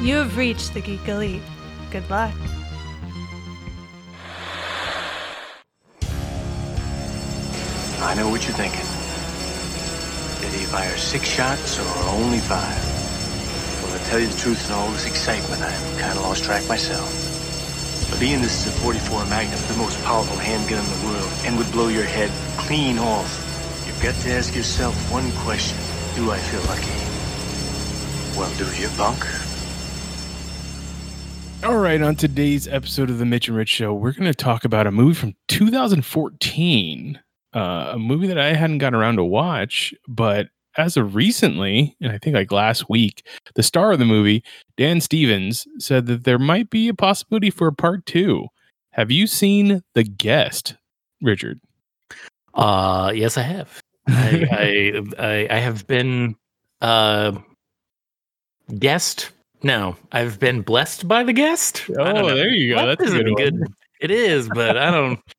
You have reached the Geek Elite. Good luck. I know what you're thinking. Did he fire six shots or only five? Well, to tell you the truth, in all this excitement, I've kind of lost track myself. But being this is a 44 Magnum, the most powerful handgun in the world, and would blow your head clean off, you've got to ask yourself one question. Do I feel lucky? Well, do you, punk? All right, on today's episode of the Mitch and Rich Show, we're going to talk about a movie from 2014, uh, a movie that I hadn't gotten around to watch, but as of recently, and I think like last week, the star of the movie, Dan Stevens, said that there might be a possibility for a part two. Have you seen The Guest, Richard? Uh yes, I have. I I, I, I have been uh guest. No, I've been blessed by the guest. Oh, there you go. That's a is good. It is, but I don't.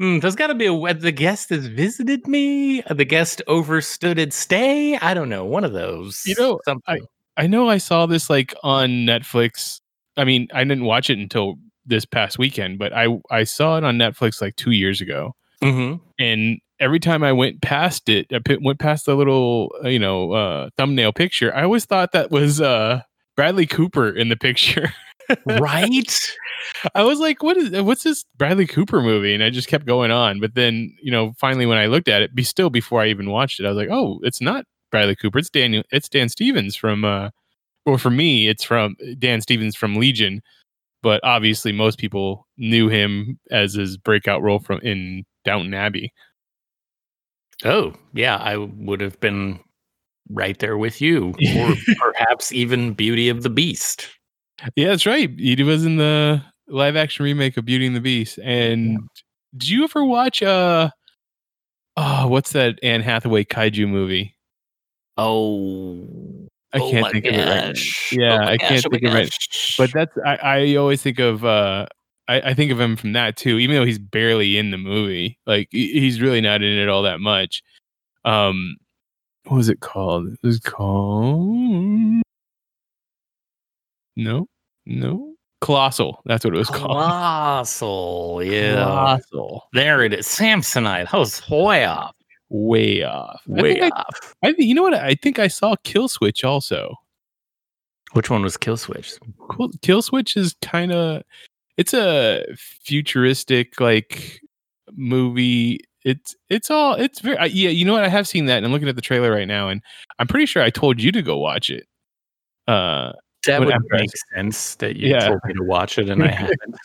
Hmm, there's got to be a. The guest has visited me. The guest overstood its stay. I don't know. One of those. You know, something. I know I saw this like on Netflix. I mean, I didn't watch it until this past weekend, but I I saw it on Netflix like two years ago. Mhm. and every time I went past it, I went past the little uh, you know uh, thumbnail picture. I always thought that was uh, Bradley Cooper in the picture. right. I was like, "What is what's this Bradley Cooper movie?" And I just kept going on. But then you know, finally, when I looked at it, be still before I even watched it, I was like, "Oh, it's not Bradley Cooper. It's Daniel. It's Dan Stevens from." Uh, well, for me, it's from Dan Stevens from Legion. But obviously, most people knew him as his breakout role from in Downton Abbey. Oh, yeah, I would have been right there with you, or perhaps even Beauty of the Beast. Yeah, that's right. He was in the live action remake of Beauty and the Beast. And did you ever watch uh oh, what's that Anne Hathaway kaiju movie? Oh, I oh can't my think of it right. Yeah, Oh I can't oh think of it. gosh. But that's I, I always think of uh I, I think of him from that too, even though he's barely in the movie. Like he's really not in it all that much. Um what was it called? It was called No, no. Colossal. That's what it was called. Colossal, yeah. Colossal. There it is. Samsonite. That was way off. way off. Way I, off. I think you know what? I think I saw Kill Switch also. Which one was Kill Switch? Cool. Kill Switch is kind of it's a futuristic like movie. It's it's all it's very uh, yeah. You know what? I have seen that, and I'm looking at the trailer right now, and I'm pretty sure I told you to go watch it. Uh, That would make sense that you Yeah. told me to watch it and I haven't.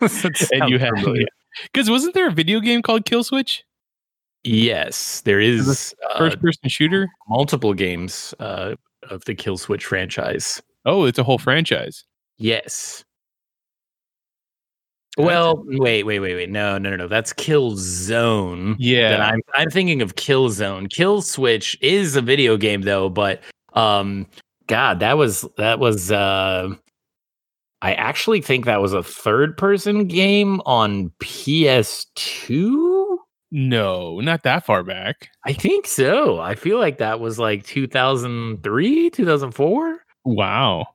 And you have familiar. because wasn't there a video game called Kill Switch? Yes, there is uh, First person shooter. multiple games uh, of the Kill Switch franchise. Oh, it's a whole franchise. Yes. Well, wait, wait, wait, wait. No, no, no, no. That's Kill Zone. Yeah. I'm I'm thinking of Kill Zone. Kill Switch is a video game though, but um God, that was that was uh I actually think that was a third person game on PS2. No, not that far back. I think so. I feel like that was like 2003, 2004, Wow.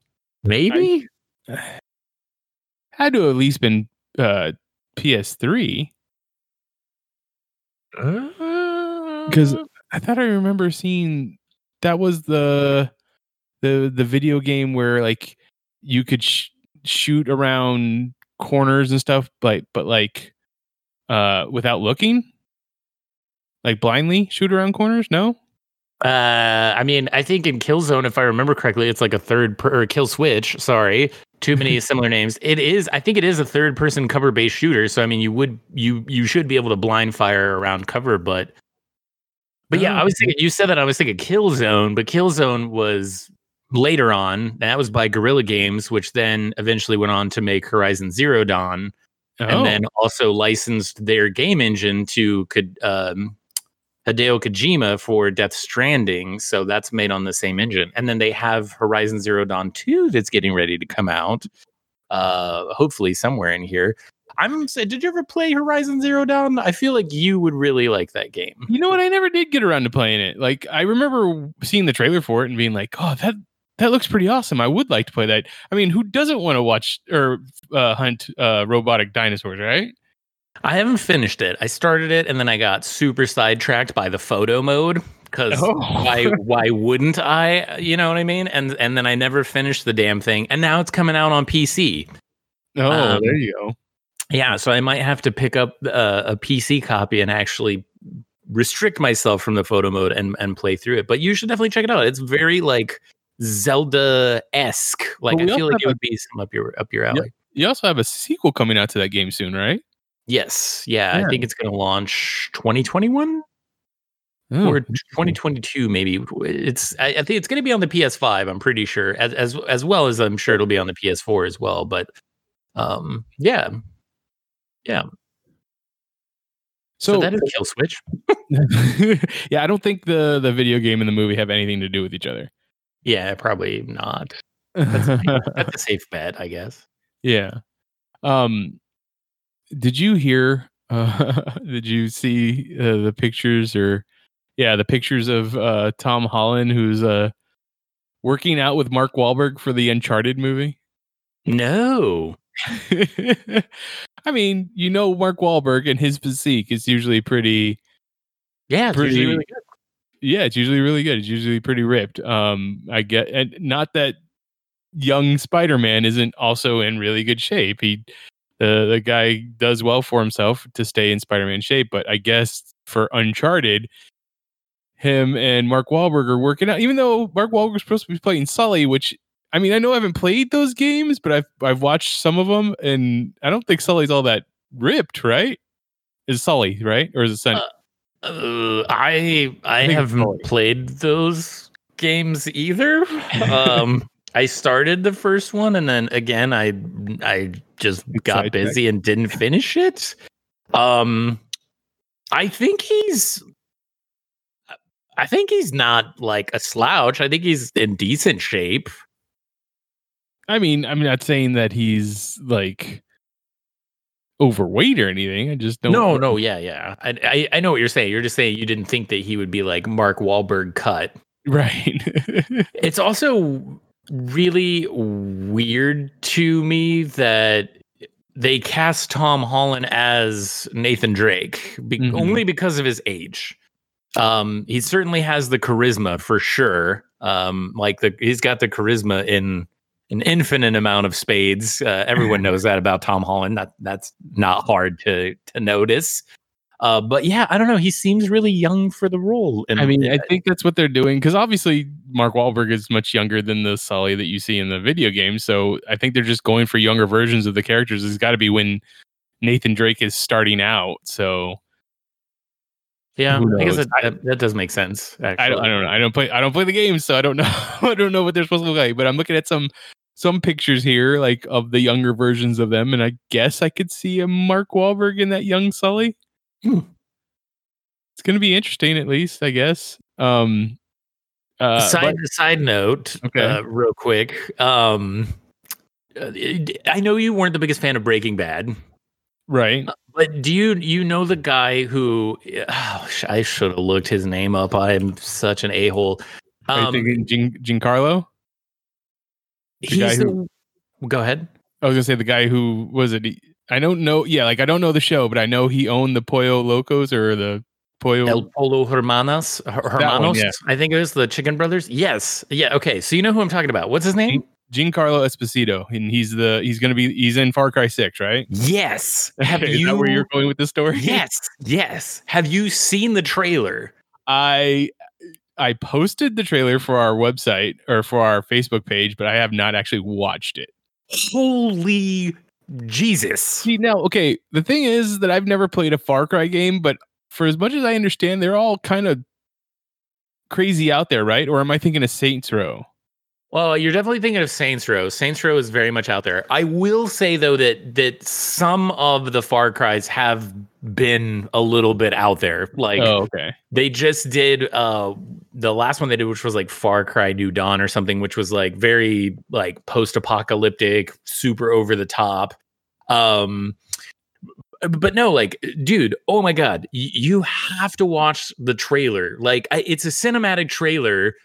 maybe. Had to at least been uh PS3. because Uh, I thought I remember seeing that was the the the video game where like you could sh- shoot around corners and stuff, but but like uh without looking, like blindly shoot around corners. No, Uh, I mean, I think in Killzone, if I remember correctly, it's like a third per or Kill Switch. Sorry, too many similar names. It is. I think it is a third person cover based shooter. So I mean, you would you you should be able to blind fire around cover, but but yeah, I was thinking. You said that I was thinking Killzone, but Killzone was later on. And that was by Guerrilla Games, which then eventually went on to make Horizon Zero Dawn Oh, and then also licensed their game engine to could um, Hideo Kojima for Death Stranding. So that's made on the same engine. And then they have Horizon Zero Dawn 2 that's getting ready to come out, uh, hopefully somewhere in here. I'm did you ever play Horizon Zero Dawn? I feel like you would really like that game. you know what? I never did get around to playing it. Like I remember seeing the trailer for it and being like, "Oh, that that looks pretty awesome. I would like to play that. I mean, who doesn't want to watch or uh, hunt uh, robotic dinosaurs, right? I haven't finished it. I started it and then I got super sidetracked by the photo mode because Oh. why why wouldn't I? You know what I mean? And and then I never finished the damn thing. And now it's coming out on PC. Oh, Um, there you go. Yeah, so I might have to pick up uh, a PC copy and actually restrict myself from the photo mode and and play through it. But you should definitely check it out. It's very like Zelda esque. Like I feel like it would be some up your up your alley. You also have a sequel coming out to that game soon, right? Yes, yeah, Yeah. I think it's going to launch 2021 Oh, or 2022 maybe. It's I, I think it's going to be on the PS5. I'm pretty sure, as as as well as I'm sure it'll be on the PS4 as well. But um, yeah, yeah. So, so, that is Kill Switch. yeah, I don't think the the video game and the movie have anything to do with each other. Yeah, probably not. That's a safe bet, I guess. yeah. Um, did you hear? Uh, did you see uh, the pictures or? Yeah, the pictures of uh, Tom Holland, who's uh, working out with Mark Wahlberg for the Uncharted movie. No. I mean, you know, Mark Wahlberg and his physique is usually pretty. Yeah, it's Pretty- usually really good. Yeah, it's usually really good. It's usually pretty ripped. Um, I get, and not that young Spider Man isn't also in really good shape. He, the the guy does well for himself to stay in Spider Man shape. But I guess for Uncharted, him and Mark Wahlberg are working out. Even though Mark Wahlberg's supposed to be playing Sully, which I mean, I know I haven't played those games, but I've I've watched some of them, and I don't think Sully's all that ripped, right? Is Sully right, or is it Sunny? Uh, Uh, I I it's haven't Sully. played those games either. Um, I started the first one, and then again, I I just got busy and didn't finish it. Um, I think he's. I think he's not like a slouch. I think he's in decent shape. I mean, I'm not saying that he's like overweight or anything. I just don't. No, no, yeah, yeah. I, I I know what you're saying. You're just saying you didn't think that he would be like Mark Wahlberg cut. Right. It's also really weird to me that they cast Tom Holland as Nathan Drake be- Mhm. only because of his age. Um, he certainly has the charisma for sure. Um, like the he's got the charisma in an infinite amount of spades. Uh, everyone knows that about Tom Holland. That that's not hard to to notice. Uh, but yeah, I don't know. He seems really young for the role. And I mean, I think that's what they're doing because obviously Mark Wahlberg is much younger than the Sully that you see in the video game. So I think they're just going for younger versions of the characters. It's got to be when Nathan Drake is starting out. So yeah, I guess that, that, that does make sense. Actually. I don't, I don't know. I don't play. I don't play the game, so I don't know. I don't know what they're supposed to look like. But I'm looking at some some pictures here, like of the younger versions of them, and I guess I could see a Mark Wahlberg in that young Sully. It's gonna be interesting, at least, I guess. Um, uh, side but- side note, Okay. uh, real quick. Um, uh, I know you weren't the biggest fan of Breaking Bad, right. but do you you know the guy who? Oh, I should have looked his name up. I am such an a hole. Um, Gin- Giancarlo? the he's the, go ahead. I was gonna say the guy who was it? I don't know. Yeah, like I don't know the show, but I know he owned the Pollo Locos or the Pollo. El Polo Hermanos, Her- Hermanos, yeah. I think it was the Chicken Brothers. Yes, yeah. Okay, so you know who I'm talking about. What's his name? Giancarlo Esposito, and he's the he's gonna be he's in Far Cry Six, right? Yes. Have Is you? that where you're going with the story? yes, yes. Have you seen the trailer? I I posted the trailer for our website or for our Facebook page, but I have not actually watched it. Holy Jesus. See now, okay, the thing is that I've never played a Far Cry game, but for as much as I understand, they're all kind of crazy out there, right? Or am I thinking of Saints Row? Well, you're definitely thinking of Saints Row. Saints Row is very much out there. I will say though that that some of the Far Cries have been a little bit out there. Like oh, okay. they just did uh the last one they did which was like Far Cry New Dawn or something which was like very like post-apocalyptic, super over the top. Um but no like dude, oh my god, y- you have to watch the trailer. Like I, it's a cinematic trailer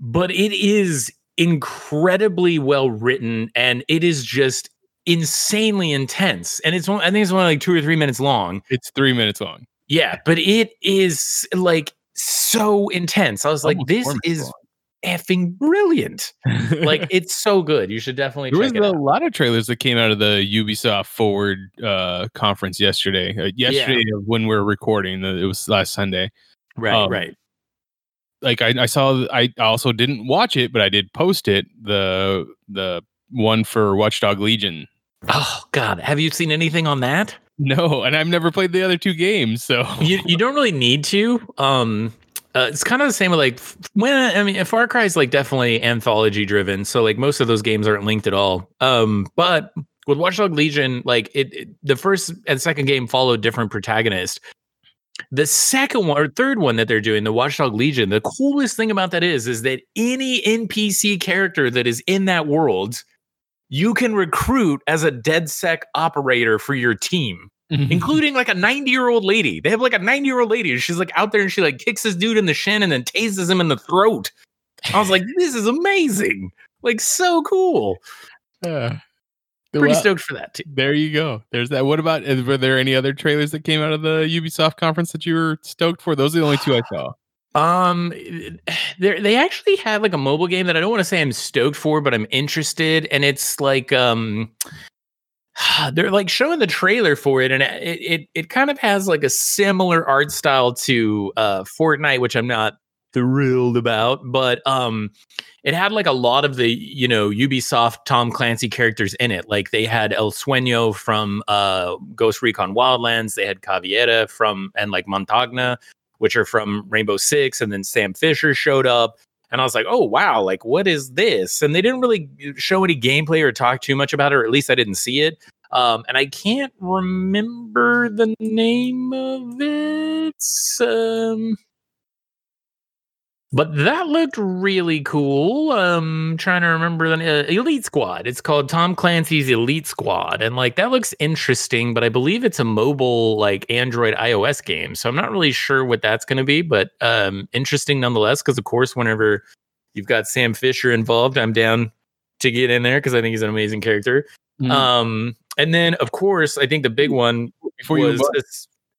but it is incredibly well written and it is just insanely intense. And it's one, I think it's only like two or three minutes long. It's three minutes long. Yeah, but it is like so intense. I was like, this is long. effing brilliant. Like it's so good. You should definitely there was a out. lot of trailers that came out of the Ubisoft Forward uh, conference yesterday. Uh, yesterday of when we are recording, uh, it was last Sunday. Right, um, right. Like I, I saw, I also didn't watch it, but I did post it. The the one for Watchdog Legion. Oh God, have you seen anything on that? No, and I've never played the other two games, so you you don't really need to. Um, uh, it's kind of the same with like when I mean, Far Cry is like definitely anthology driven, so like most of those games aren't linked at all. Um, but with Watchdog Legion, like it, it the first and second game followed different protagonists. The second one or third one that they're doing, the Watchdog Legion, the coolest thing about that is, is that any NPC character that is in that world, you can recruit as a DedSec operator for your team including like a 90 year old lady. They have like a 90 year old lady. and She's like out there and she like kicks this dude in the shin and then tases him in the throat. I was like, this is amazing. Like so cool. Uh, Pretty well, stoked for that too. There you go. There's that. What about? Were there any other trailers that came out of the Ubisoft conference that you were stoked for? Those are the only two I saw. Um, they they actually have like a mobile game that I don't want to say I'm stoked for, but I'm interested, and it's like um, they're like showing the trailer for it, and it it it kind of has like a similar art style to uh Fortnite, which I'm not thrilled about, but um, it had like a lot of the you know Ubisoft Tom Clancy characters in it. Like they had El Sueño from uh Ghost Recon Wildlands, they had Caveira from and like Montagne which are from Rainbow Six, and then Sam Fisher showed up. And I was like, oh, wow, like, what is this? And they didn't really show any gameplay or talk too much about it, or at least I didn't see it. Um, and I can't remember the name of it. Um, but that looked really cool. Um, trying to remember the uh, Elite Squad. It's called Tom Clancy's Elite Squad, and like that looks interesting. But I believe it's a mobile, like Android iOS game, so I'm not really sure what that's going to be. But um, interesting nonetheless. Because of course, whenever you've got Sam Fisher involved, I'm down to get in there because I think he's an amazing character. Mhm. Um, and then of course, I think the big one Before you move on,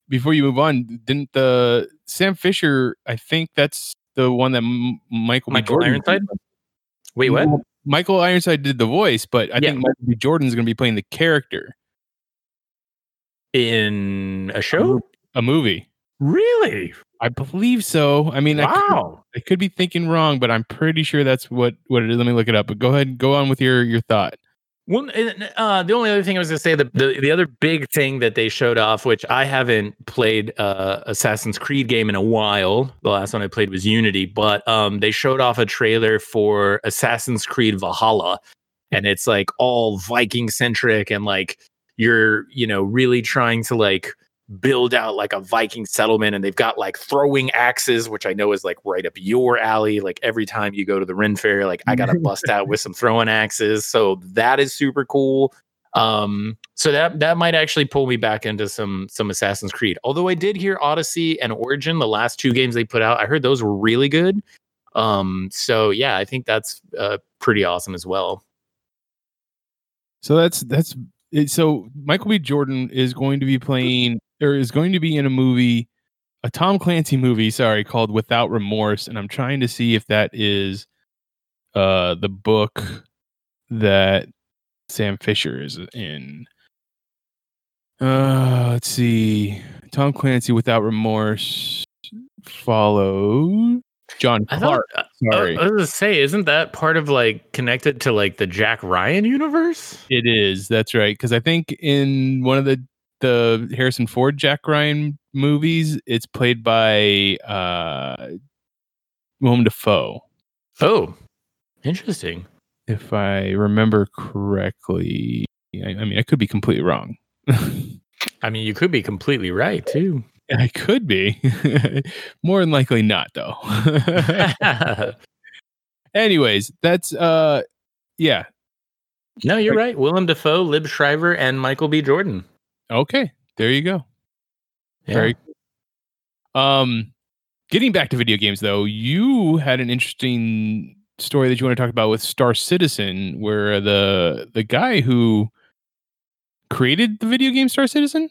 before you move on, didn't the Sam Fisher? I think that's the one that M- Michael Michael Jordan. Ironside? Wait, what? Michael Ironside did the voice, but I Yeah. think Michael B. Jordan's going to be playing the character. In a show? A movie. Really? I believe so. I mean, I could, Wow. I could be thinking wrong, but I'm pretty sure that's what what it is. Let me look it up. But go ahead, go on with your your thought. Well, uh, the only other thing I was going to say, the, the the other big thing that they showed off, which I haven't played uh, Assassin's Creed game in a while. The last one I played was Unity, but um, they showed off a trailer for Assassin's Creed Valhalla, and it's like all Viking centric, and like you're you know really trying to like build out like a Viking settlement, and they've got like throwing axes, which I know is like right up your alley. Like every time you go to the Ren Fair, like I gotta bust out with some throwing axes. So that is super cool. Um, so that that might actually pull me back into some some Assassin's Creed. Although I did hear Odyssey and Origin, the last two games they put out, I heard those were really good. Um, so yeah, I think that's uh, pretty awesome as well. So that's that's it, so Michael B. Jordan is going to be playing or is going to be in a movie, a Tom Clancy movie, sorry, called Without Remorse, and I'm trying to see if that is uh the book that Sam Fisher is in. Uh let's see. Tom Clancy Without Remorse follow John I thought, Clark. uh, Sorry. I was gonna say, isn't that part of like connected to like the Jack Ryan universe? It is. That's right. Because I think in one of the the Harrison Ford Jack Ryan movies, it's played by uh Willem Dafoe, Oh, interesting. if I remember correctly. I, I mean, I could be completely wrong. I mean, you could be completely right too. I could be. More than likely not, though. Anyways, that's uh, yeah. no, you're right. Willem Dafoe, Liev Schreiber, and Michael B. Jordan. Okay, there you go. Yeah. Very Um, getting back to video games though, you had an interesting story that you want to talk about with Star Citizen, where the the guy who created the video game Star Citizen.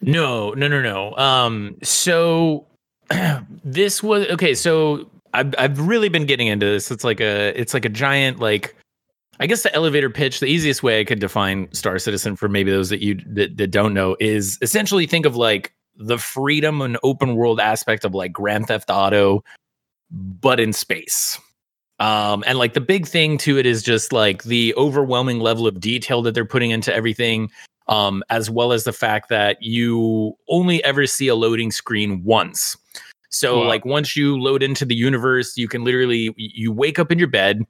No, no, no, no. Um, so this was okay. So I've I've really been getting into this. It's like a it's like a giant like I guess the elevator pitch, the easiest way I could define Star Citizen for maybe those that you that, that don't know is essentially think of like the freedom and open world aspect of like Grand Theft Auto, but in space. Um, and like the big thing to it is just like the overwhelming level of detail that they're putting into everything, um, as well as the fact that you only ever see a loading screen once. So Wow. like once you load into the universe, you can literally you wake up in your bed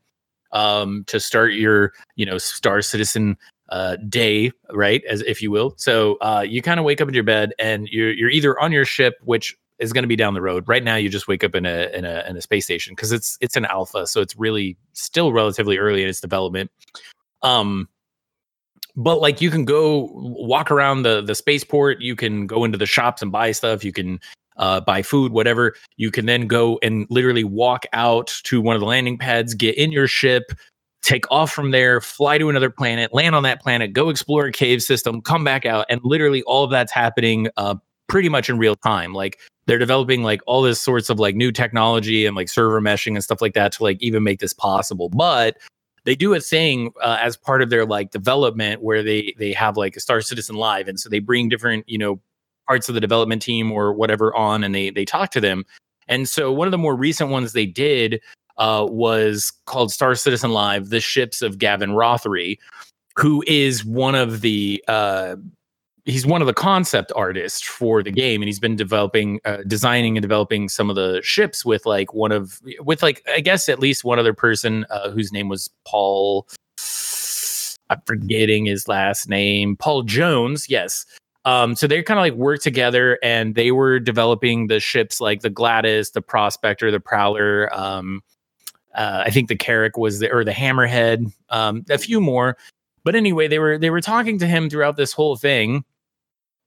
um, to start your you know Star Citizen uh, day, right? As if you will. So uh, you kind of wake up in your bed and you're you're either on your ship, which is going to be down the road. Right now, you just wake up in a in a in a space station because it's it's an alpha, so it's really still relatively early in its development. Um, but like you can go walk around the the spaceport, you can go into the shops and buy stuff, you can uh, buy food, whatever. You can then go and literally walk out to one of the landing pads, get in your ship, take off from there, fly to another planet, land on that planet, go explore a cave system, come back out, and literally all of that's happening uh, pretty much in real time. Like they're developing like all this sorts of like new technology and like server meshing and stuff like that to like even make this possible. But they do a thing uh, as part of their like development where they they have like a Star Citizen Live, and so they bring different you know parts of the development team or whatever on, and they they talk to them. And so one of the more recent ones they did uh, was called Star Citizen Live: The Ships of Gavin Rothery, who is one of the uh, he's one of the concept artists for the game and he's been developing uh, designing and developing some of the ships with like one of with like i guess at least one other person uh, whose name was paul i'm forgetting his last name paul jones yes um so they kind of like worked together and they were developing the ships like the Gladius the prospector the prowler um uh, I think the Carrack was the or the Hammerhead, um, a few more. But anyway, they were they were talking to him throughout this whole thing,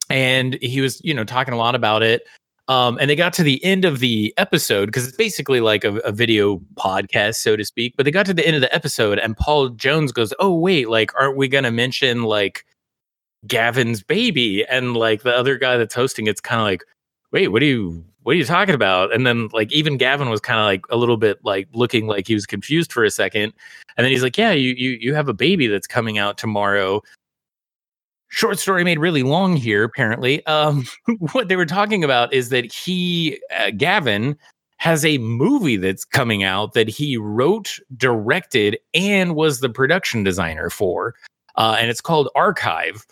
and he was you know talking a lot about it. Um, and they got to the end of the episode because it's basically like a, a video podcast, so to speak. But they got to the end of the episode, and Paul Jones goes, "Oh wait, like aren't we gonna mention like Gavin's baby?" And like the other guy that's hosting, it's kind of like, "Wait, what are you what are you talking about?" And then like even Gavin was kind of like a little bit like looking like he was confused for a second, and then he's like, "Yeah, you you you have a baby that's coming out tomorrow." Short story made really long here. Apparently, um, what they were talking about is that he, uh, Gavin, has a movie that's coming out that he wrote, directed, and was the production designer for, uh, and it's called Archive.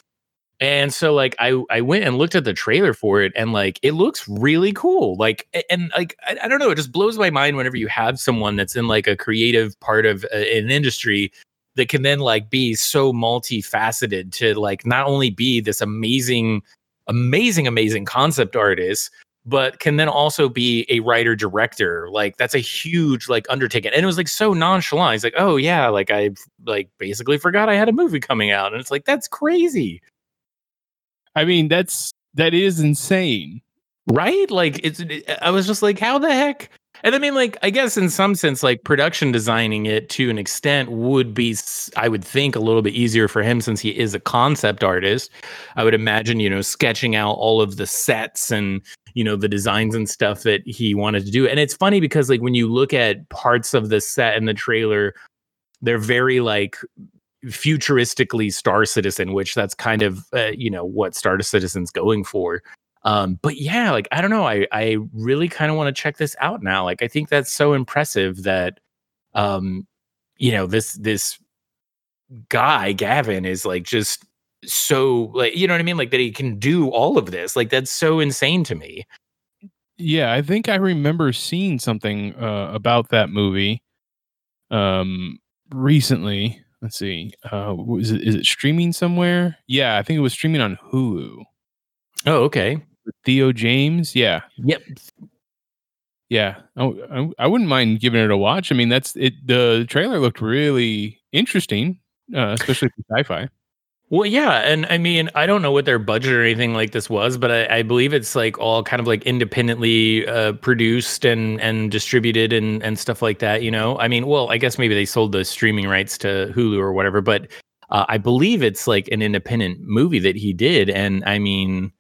And so, like, I I went and looked at the trailer for it, and like, it looks really cool. Like, and like, I, I don't know, it just blows my mind whenever you have someone that's in like a creative part of uh, an industry that can then like be so multifaceted to like not only be this amazing, amazing, amazing concept artist, but can then also be a writer director. Like that's a huge like undertaking. And it was like so nonchalant. He's like, oh yeah, like I like basically forgot I had a movie coming out. And it's like, that's crazy. I mean, that's that is insane. right? Like it's it- i was just like how the heck? And i mean like i guess in some sense like production designing it to an extent would be I would think a little bit easier for him since he is a concept artist. I would imagine you know sketching out all of the sets and you know the designs and stuff that he wanted to do. And it's funny because like when you look at parts of the set in the trailer they're very like futuristically star citizen which that's kind of uh, you know what star citizen's going for. Um but yeah like i don't know i i really kind of want to check this out now like i think that's so impressive that um you know this this guy gavin is like just so like you know what i mean? Like that he can do all of this like that's so insane to me. Yeah, I think I remember seeing something uh, about that movie um recently. Let's see. Uh was it is it streaming somewhere? Yeah, I think it was streaming on Hulu. oh okay Theo James. Yeah. yep Yeah. I, I wouldn't mind giving it a watch. I mean, that's it the trailer looked really interesting, uh, especially for sci-fi. Well, yeah, and I mean, I don't know what their budget or anything like this was, but I, I believe it's like all kind of like independently uh, produced and and distributed and and stuff like that. You know, I mean, well, I guess maybe they sold the streaming rights to Hulu or whatever, but uh, I believe it's like an independent movie that he did, and I mean,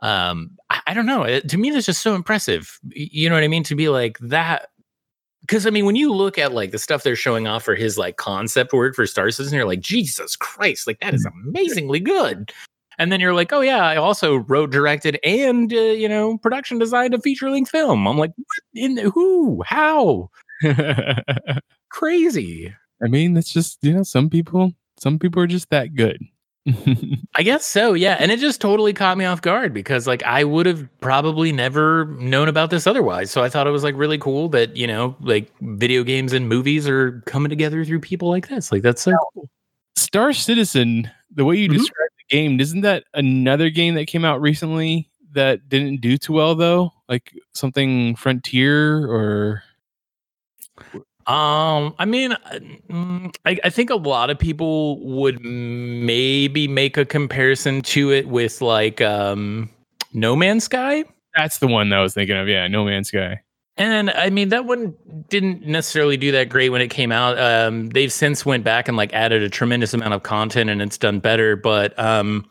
um, I, I don't know. It, to me, that's just so impressive. You know what I mean? To be like that because I mean, when you look at like the stuff they're showing off for his like concept work for Star Citizen, you're like, Jesus Christ, like that is amazingly good. And then you're like, oh yeah, I also wrote, directed, and uh, you know, production designed a feature length film. I'm like, what in the, who, how? Crazy. I mean, it's just you know, some people, some people are just that good. I guess so, yeah. And it just totally caught me off guard because like I would have probably never known about this otherwise. So I thought it was like really cool that, you know, like video games and movies are coming together through people like this. Like that's so cool. Star Citizen, the way you Mhm. describe the game, isn't that another game that came out recently that didn't do too well though? Like something Frontier or Um, I mean, uh, mm, I, I think a lot of people would maybe make a comparison to it with like um No Man's Sky. that's the one that I was thinking of. Yeah, No Man's Sky. And I mean that one didn't necessarily do that great when it came out. Um, they've since went back and like added a tremendous amount of content and it's done better. But um,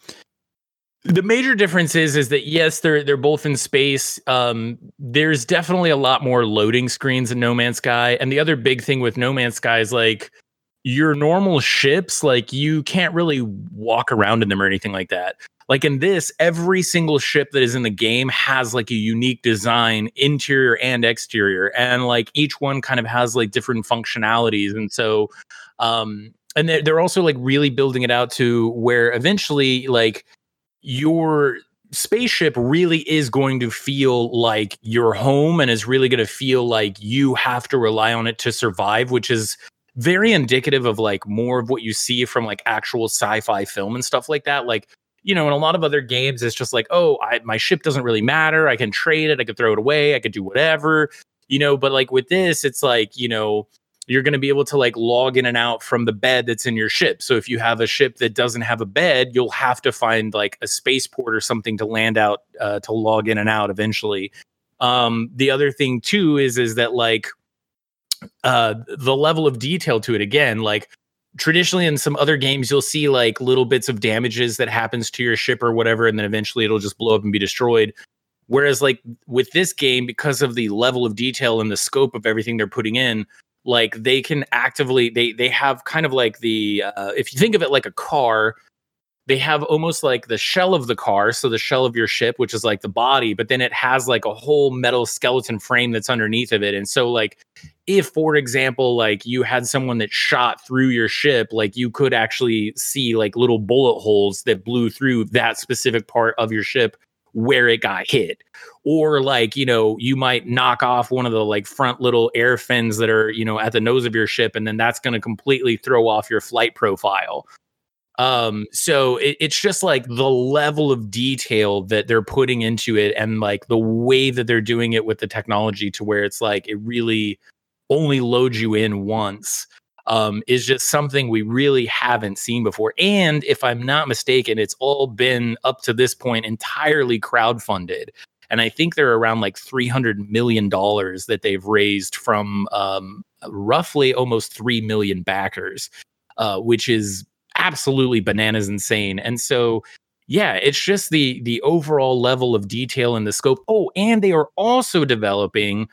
the major difference is is that yes, they're they're both in space. Um, there's definitely a lot more loading screens in No Man's Sky. And the other big thing with No Man's Sky is like your normal ships, like you can't really walk around in them or anything like that. Like in this, every single ship that is in the game has like a unique design, interior and exterior, and like each one kind of has like different functionalities. And so, um, and they're, they're also like really building it out to where eventually, like your spaceship really is going to feel like your home and is really going to feel like you have to rely on it to survive, which is very indicative of like more of what you see from like actual sci-fi film and stuff like that. Like, you know, in a lot of other games, it's just like, oh, I, my ship doesn't really matter. I can trade it. I could throw it away. I could do whatever, you know. But like with this, it's like, you know, you're going to be able to like log in and out from the bed that's in your ship. So if you have a ship that doesn't have a bed, you'll have to find like a spaceport or something to land out uh, to log in and out eventually. Um, the other thing too is is that like uh, the level of detail to it again, like traditionally in some other games you'll see like little bits of damages that happens to your ship or whatever and then eventually it'll just blow up and be destroyed whereas like with this game because of the level of detail and the scope of everything they're putting in like they can actively they they have kind of like the uh, if you think of it like a car they have almost like the shell of the car so the shell of your ship which is like the body but then it has like a whole metal skeleton frame that's underneath of it and so like if for example like you had someone that shot through your ship like you could actually see like little bullet holes that blew through that specific part of your ship where it got hit. Or like you know you might knock off one of the like front little air fins that are you know at the nose of your ship and then that's going to completely throw off your flight profile. Um so it, it's just like the level of detail that they're putting into it and like the way that they're doing it with the technology to where it's like it really only loads you in once um, is just something we really haven't seen before. And if I'm not mistaken, it's all been up to this point entirely crowdfunded. And I think they're around like $300 million that they've raised from um, roughly almost 3 million backers, uh, which is absolutely bananas insane. And so, yeah, it's just the the overall level of detail and the scope. Oh, and they are also developing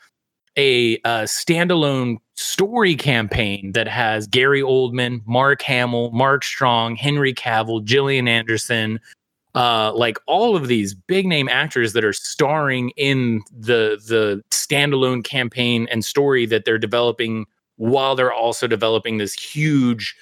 a uh, standalone story campaign that has Gary Oldman, Mark Hamill, Mark Strong, Henry Cavill, Gillian Anderson, uh, like all of these big name actors that are starring in the the standalone campaign and story that they're developing while they're also developing this huge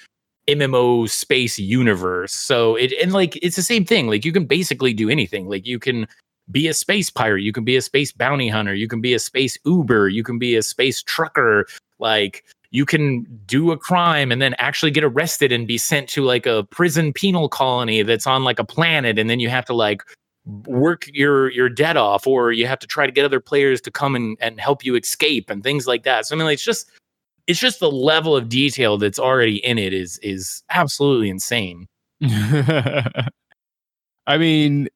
MMO space universe. So it and like it's the same thing. Like you can basically do anything. Like you can be a space pirate, you can be a space bounty hunter, you can be a space Uber, you can be a space trucker, like you can do a crime and then actually get arrested and be sent to like a prison penal colony that's on like a planet and then you have to like work your your debt off or you have to try to get other players to come and, and help you escape and things like that. So I mean like, it's just it's just the level of detail that's already in it is is absolutely insane. I mean,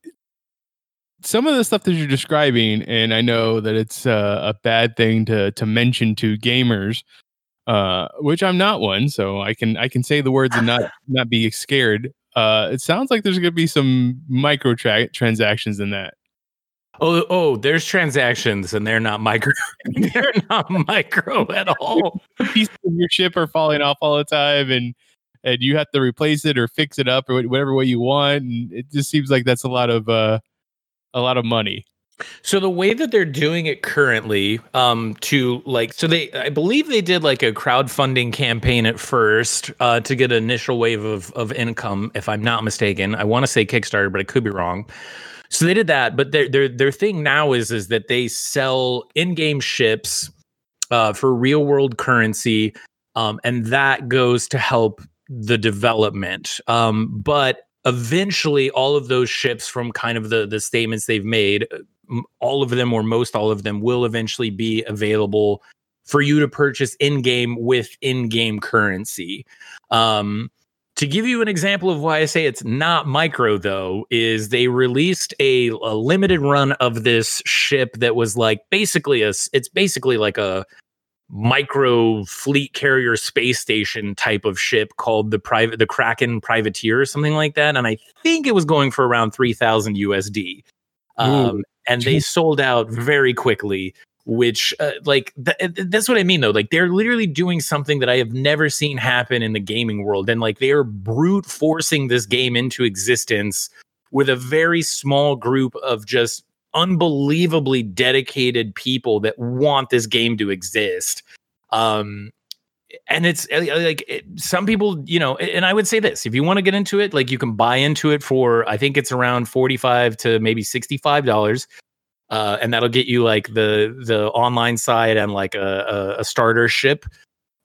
some of the stuff that you're describing, and I know that it's uh, a bad thing to to mention to gamers, uh, which I'm not one, so I can I can say the words and not not be scared. Uh, it sounds like there's going to be some micro tra- transactions in that. Oh, oh, there's transactions and they're not micro. they're not micro at all. Pieces of your ship are falling off all the time, and and you have to replace it or fix it up or whatever way you want. And it just seems like that's a lot of uh, a lot of money. So the way that they're doing it currently, um, to like, so they, I believe they did like a crowdfunding campaign at first, uh, to get an initial wave of of income, if I'm not mistaken. I want to say Kickstarter, but I could be wrong. So they did that, but their their their thing now is is that they sell in-game ships uh, for real world currency, um, and that goes to help the development. Um, but eventually, all of those ships, from kind of the the statements they've made, all of them or most all of them will eventually be available for you to purchase in game with in game currency. Um, to give you an example of why I say it's not micro, though, is they released a, a limited run of this ship that was like basically a, it's basically like a micro fleet carrier space station type of ship called the private, the Kraken Privateer or something like that. And I think it was going for around 3000 USD. Um, and they sold out very quickly which uh, like th- that's what i mean though like they're literally doing something that i have never seen happen in the gaming world and like they are brute forcing this game into existence with a very small group of just unbelievably dedicated people that want this game to exist um and it's uh, like it, some people you know and i would say this if you want to get into it like you can buy into it for i think it's around 45 to maybe 65 dollars uh, and that'll get you like the the online side and like a, a, a starter ship.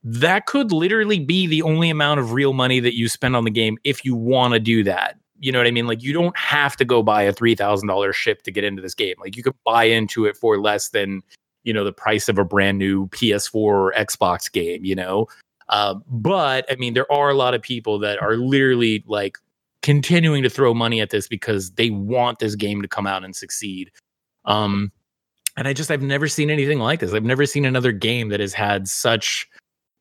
That could literally be the only amount of real money that you spend on the game if you want to do that. You know what I mean? Like you don't have to go buy a three thousand dollars ship to get into this game. Like you could buy into it for less than you know the price of a brand new PS4 or Xbox game. You know, uh, but I mean there are a lot of people that are literally like continuing to throw money at this because they want this game to come out and succeed. Um, and I just I've never seen anything like this. I've never seen another game that has had such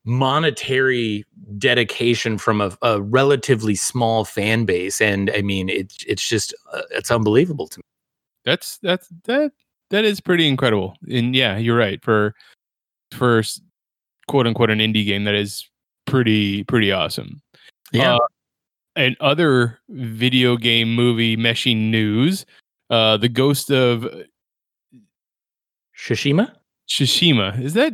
monetary dedication from a, a relatively small fan base, and I mean it's it's just uh, it's unbelievable to me. That's that's that that is pretty incredible. And yeah, you're right for for quote unquote an indie game that is pretty pretty awesome. Yeah. Uh, and other video game movie meshing news, uh, the Ghost of shishima shishima Is that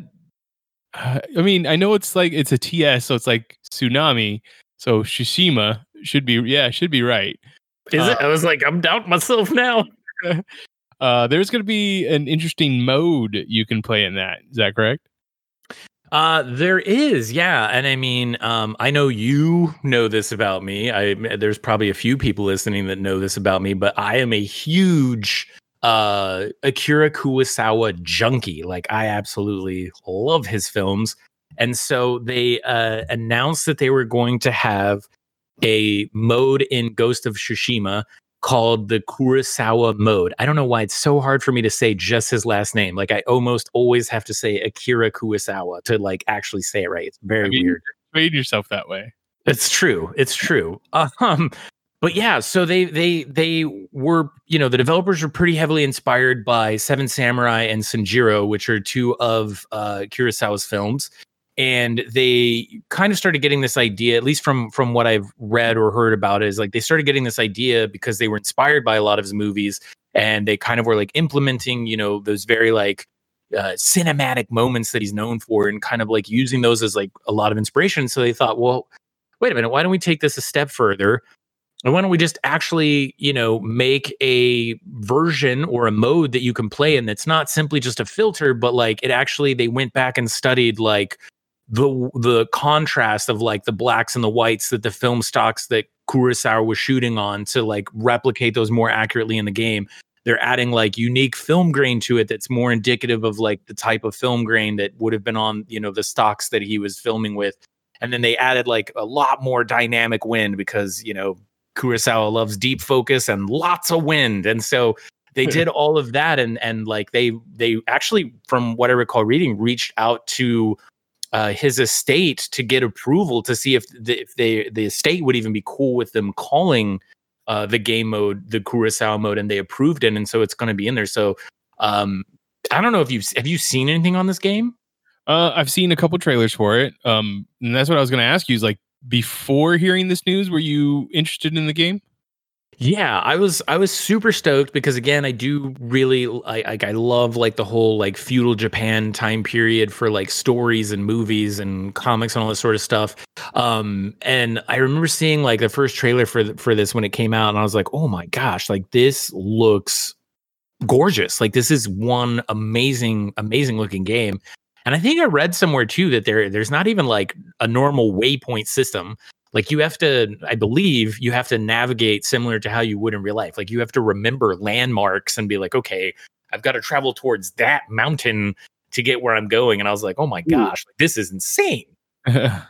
uh, I mean, I know it's like it's a TS, so it's like tsunami. So Tsushima should be yeah, should be right. Is uh, it? I was like, I'm doubting myself now. uh, there's going to be an interesting mode you can play in that. Is that correct? Uh, there is, yeah, and I mean, um, I know you know this about me. I there's probably a few people listening that know this about me, but I am a huge uh Akira Kurosawa junkie. Like I absolutely love his films. And so they uh announced that they were going to have a mode in Ghost of Tsushima called the Kurosawa mode. I don't know why it's so hard for me to say just his last name. Like I almost always have to say Akira Kurosawa to like actually say it right. It's very I mean, weird. Made yourself that way. It's true. It's true. Um, but yeah, so they they they were you know the developers were pretty heavily inspired by Seven Samurai and Sanjuro, which are two of uh, Kurosawa's films, and they kind of started getting this idea, at least from from what I've read or heard about, it, is like they started getting this idea because they were inspired by a lot of his movies, and they kind of were like implementing you know those very like uh, cinematic moments that he's known for, and kind of like using those as like a lot of inspiration. So they thought, well, wait a minute, why don't we take this a step further? And why don't we just actually, you know, make a version or a mode that you can play in that's not simply just a filter, but like it actually they went back and studied like the the contrast of like the blacks and the whites that the film stocks that Kurosawa was shooting on to like replicate those more accurately in the game. They're adding like unique film grain to it that's more indicative of like the type of film grain that would have been on, you know, the stocks that he was filming with. And then they added like a lot more dynamic wind because, you know, Kurosawa loves deep focus and lots of wind, and so they did all of that, and and like they they actually, from what I recall reading, reached out to uh, his estate to get approval to see if the, if they the estate would even be cool with them calling uh, the game mode the Kurosawa mode, and they approved it, and so it's going to be in there. So um, I don't know if you've have you seen anything on this game? Uh, I've seen a couple trailers for it. Um, and that's what I was going to ask you. Is like before hearing this news, were you interested in the game? Yeah, I was I was super stoked because again, I do really like I love like the whole like feudal Japan time period for like stories and movies and comics and all this sort of stuff. Um and I remember seeing like the first trailer for for this when it came out and I was like, "Oh my gosh, like this looks gorgeous. Like this is one amazing amazing looking game." And I think I read somewhere too that there there's not even like a normal waypoint system. Like you have to, I believe, you have to navigate similar to how you would in real life. Like you have to remember landmarks and be like, okay, I've got to travel towards that mountain to get where I'm going. And I was like, oh my gosh, like, this is insane. yeah,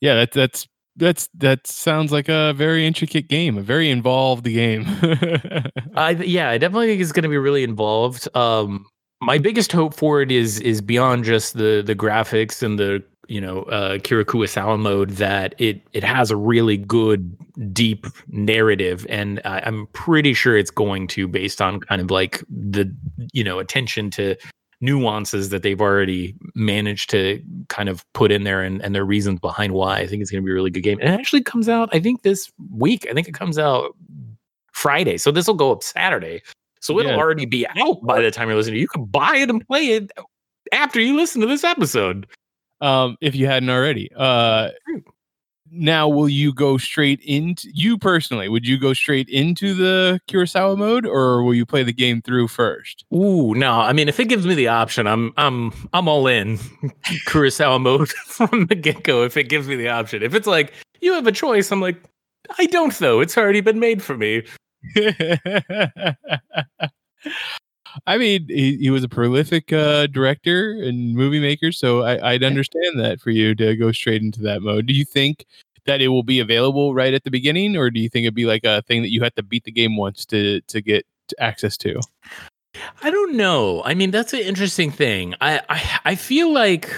that, that's that's that sounds like a very intricate game, a very involved game. I yeah, I definitely think it's going to be really involved. Um, my biggest hope for it is is beyond just the the graphics and the you know uh, Akira Kurosawa mode that it it has a really good deep narrative, and I'm pretty sure it's going to based on kind of like the you know attention to nuances that they've already managed to kind of put in there and, and their reasons behind why. I think it's going to be a really good game. And it actually comes out, I think, this week. I think it comes out Friday. So this will go up Saturday. So it'll yeah. already be out by the time you're listening. You can buy it and play it after you listen to this episode um, if you hadn't already. Uh, now, will you go straight into you personally? Would you go straight into the Kurosawa mode, or will you play the game through first? Ooh, no. I mean, if it gives me the option, I'm I'm I'm all in Kurosawa mode from the get go. If it gives me the option, if it's like you have a choice, I'm like, I don't though. It's already been made for me. I mean, he, he was a prolific uh, director and movie maker, so I, would understand that for you to go straight into that mode. Do you think that it will be available right at the beginning, or do you think it'd be like a thing that you have to beat the game once to to get access to? I don't know. I mean, that's an interesting thing. I I, I feel like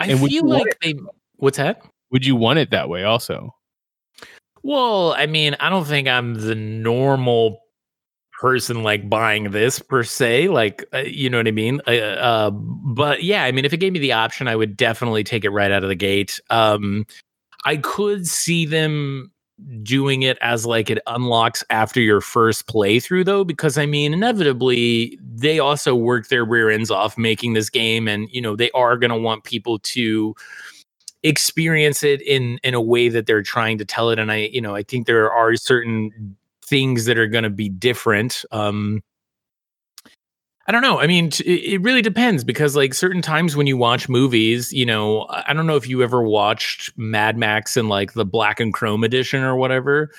I feel like they. What's that? Would you want it that way also? Well, I mean, I don't think I'm the normal person like buying this per se like uh, you know what i mean? Uh, uh, but yeah i mean if it gave me the option i would definitely take it right out of the gate. Um i could see them doing it as like it unlocks after your first playthrough though because i mean inevitably they also work their rear ends off making this game and you know they are going to want people to experience it in in a way that they're trying to tell it and i you know i think there are certain things that are going to be different. Um, I don't know. I mean, t- it really depends because, like, certain times when you watch movies, you know, I don't know if you ever watched Mad Max in like the black and chrome edition or whatever.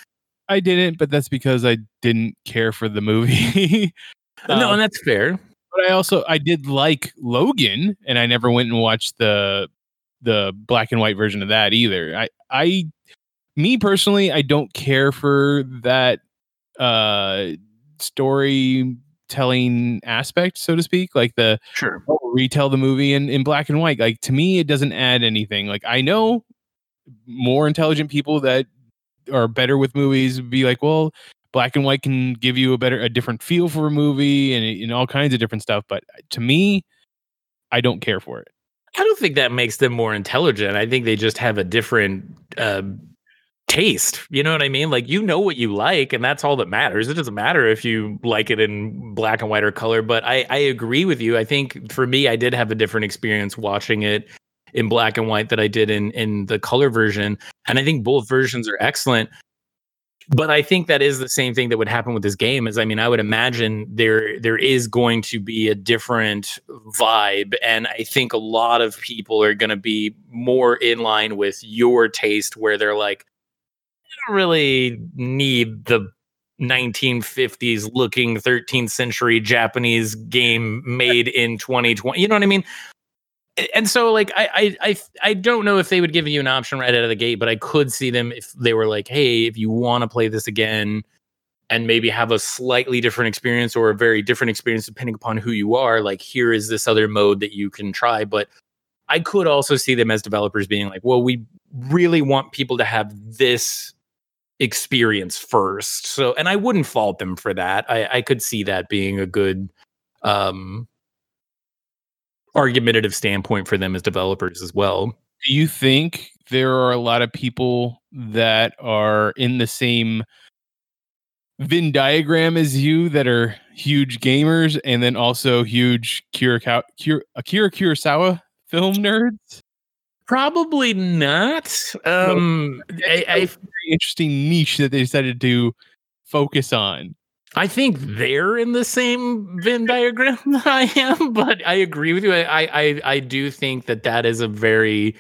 I didn't, but that's because I didn't care for the movie. um, no, and that's fair. But I also I did like Logan, and I never went and watched the the black and white version of that either. I I me personally, I don't care for that uh storytelling aspect, so to speak, like the sure retell the movie in, in black and white. Like to me, it doesn't add anything. Like I know more intelligent people that are better with movies be like, well, black and white can give you a better, a different feel for a movie and, and all kinds of different stuff. But to me, I don't care for it. I don't think that makes them more intelligent. I think they just have a different uh, taste. You know what I mean? Like you know what you like, and that's all that matters. It doesn't matter if you like it in black and white or color. But I, I agree with you. I think for me, I did have a different experience watching it in black and white that I did in in the color version. And I think both versions are excellent. But I think that is the same thing that would happen with this game. Is I mean, I would imagine there there is going to be a different vibe, and I think a lot of people are going to be more in line with your taste, where they're like, I don't really need the 1950s looking 13th century Japanese game made in 2020. You know what I mean? And so like I, I I I don't know if they would give you an option right out of the gate, but I could see them if they were like, hey, if you want to play this again and maybe have a slightly different experience or a very different experience depending upon who you are, like here is this other mode that you can try. But I could also see them as developers being like, well, we really want people to have this experience first. So and I wouldn't fault them for that. I, I could see that being a good um argumentative standpoint for them as developers as well. Do you think there are a lot of people that are in the same Venn diagram as you that are huge gamers and then also huge Kurokawa, Akira Kurosawa film nerds? Probably not. Um, I, I, very interesting niche that they decided to focus on. I think they're in the same Venn diagram that I am, but I agree with you. I I I do think that that is a very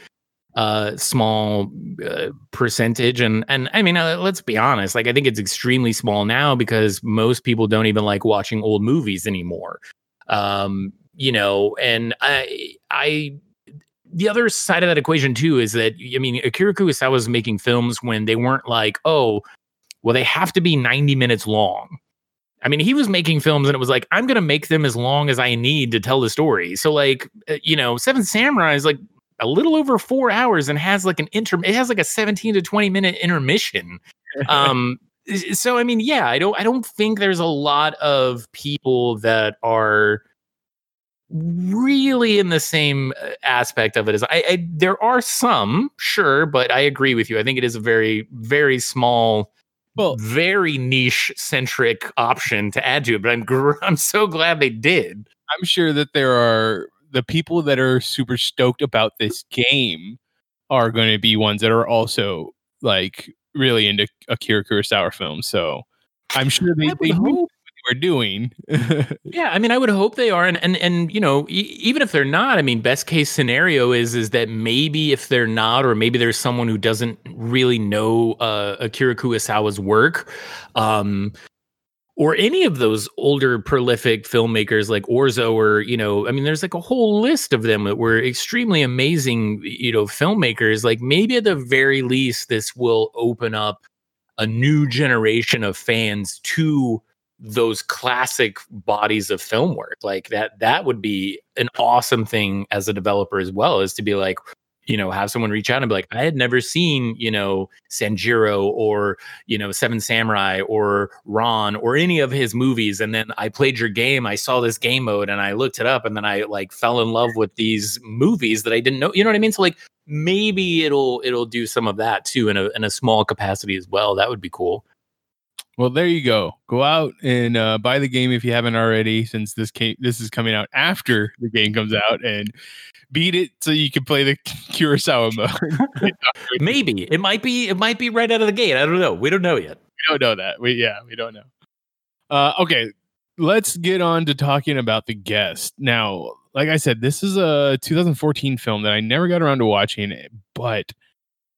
uh, small uh, percentage, and and I mean, uh, let's be honest. Like, I think it's extremely small now because most people don't even like watching old movies anymore. Um, you know, and I I the other side of that equation too is that I mean, Akira Kurosawa was making films when they weren't like, oh, well, they have to be ninety minutes long I mean, he was making films and it was like, I'm going to make them as long as I need to tell the story. So, like, uh, you know, Seven Samurai is like a little over four hours and has like an inter, it has like a 17 to 20 minute intermission. um, so I mean, yeah, I don't, I don't think there's a lot of people that are really in the same uh, aspect of it as I, I there are some, sure, but I agree with you. I think it is a very, very small well, very niche centric option to add to it. But I'm gr- I'm so glad they did. I'm sure that there are the people that are super stoked about this game are going to be ones that are also like really into Akira Kurosawa films. So I'm sure they, they knew are doing. yeah, I mean, I would hope they are, and and and you know, e- even if they're not, I mean, best case scenario is is that maybe if they're not, or maybe there's someone who doesn't really know uh, Akira Kurosawa's work, um, or any of those older prolific filmmakers like Ozu, or you know, I mean, there's like a whole list of them that were extremely amazing, you know, filmmakers. Like maybe at the very least, this will open up a new generation of fans to those classic bodies of film work like that that would be an awesome thing as a developer as well is to be like you know have someone reach out and be like i had never seen you know Sanjuro or you know seven samurai or Ran or any of his movies and then i played your game i saw this game mode and i looked it up and then i like fell in love with these movies that i didn't know you know what i mean? So like maybe it'll it'll do some of that too in a in a small capacity as well that would be cool well, there you go. Go out and uh, buy the game if you haven't already, since this came, this is coming out after the game comes out, and beat it so you can play the Kurosawa mode. Maybe it might be it might be right out of the gate. I don't know. We don't know yet. We don't know that. We yeah, we don't know. Uh, okay, let's get on to talking about the guest now. Like I said, this is a 2014 film that I never got around to watching, but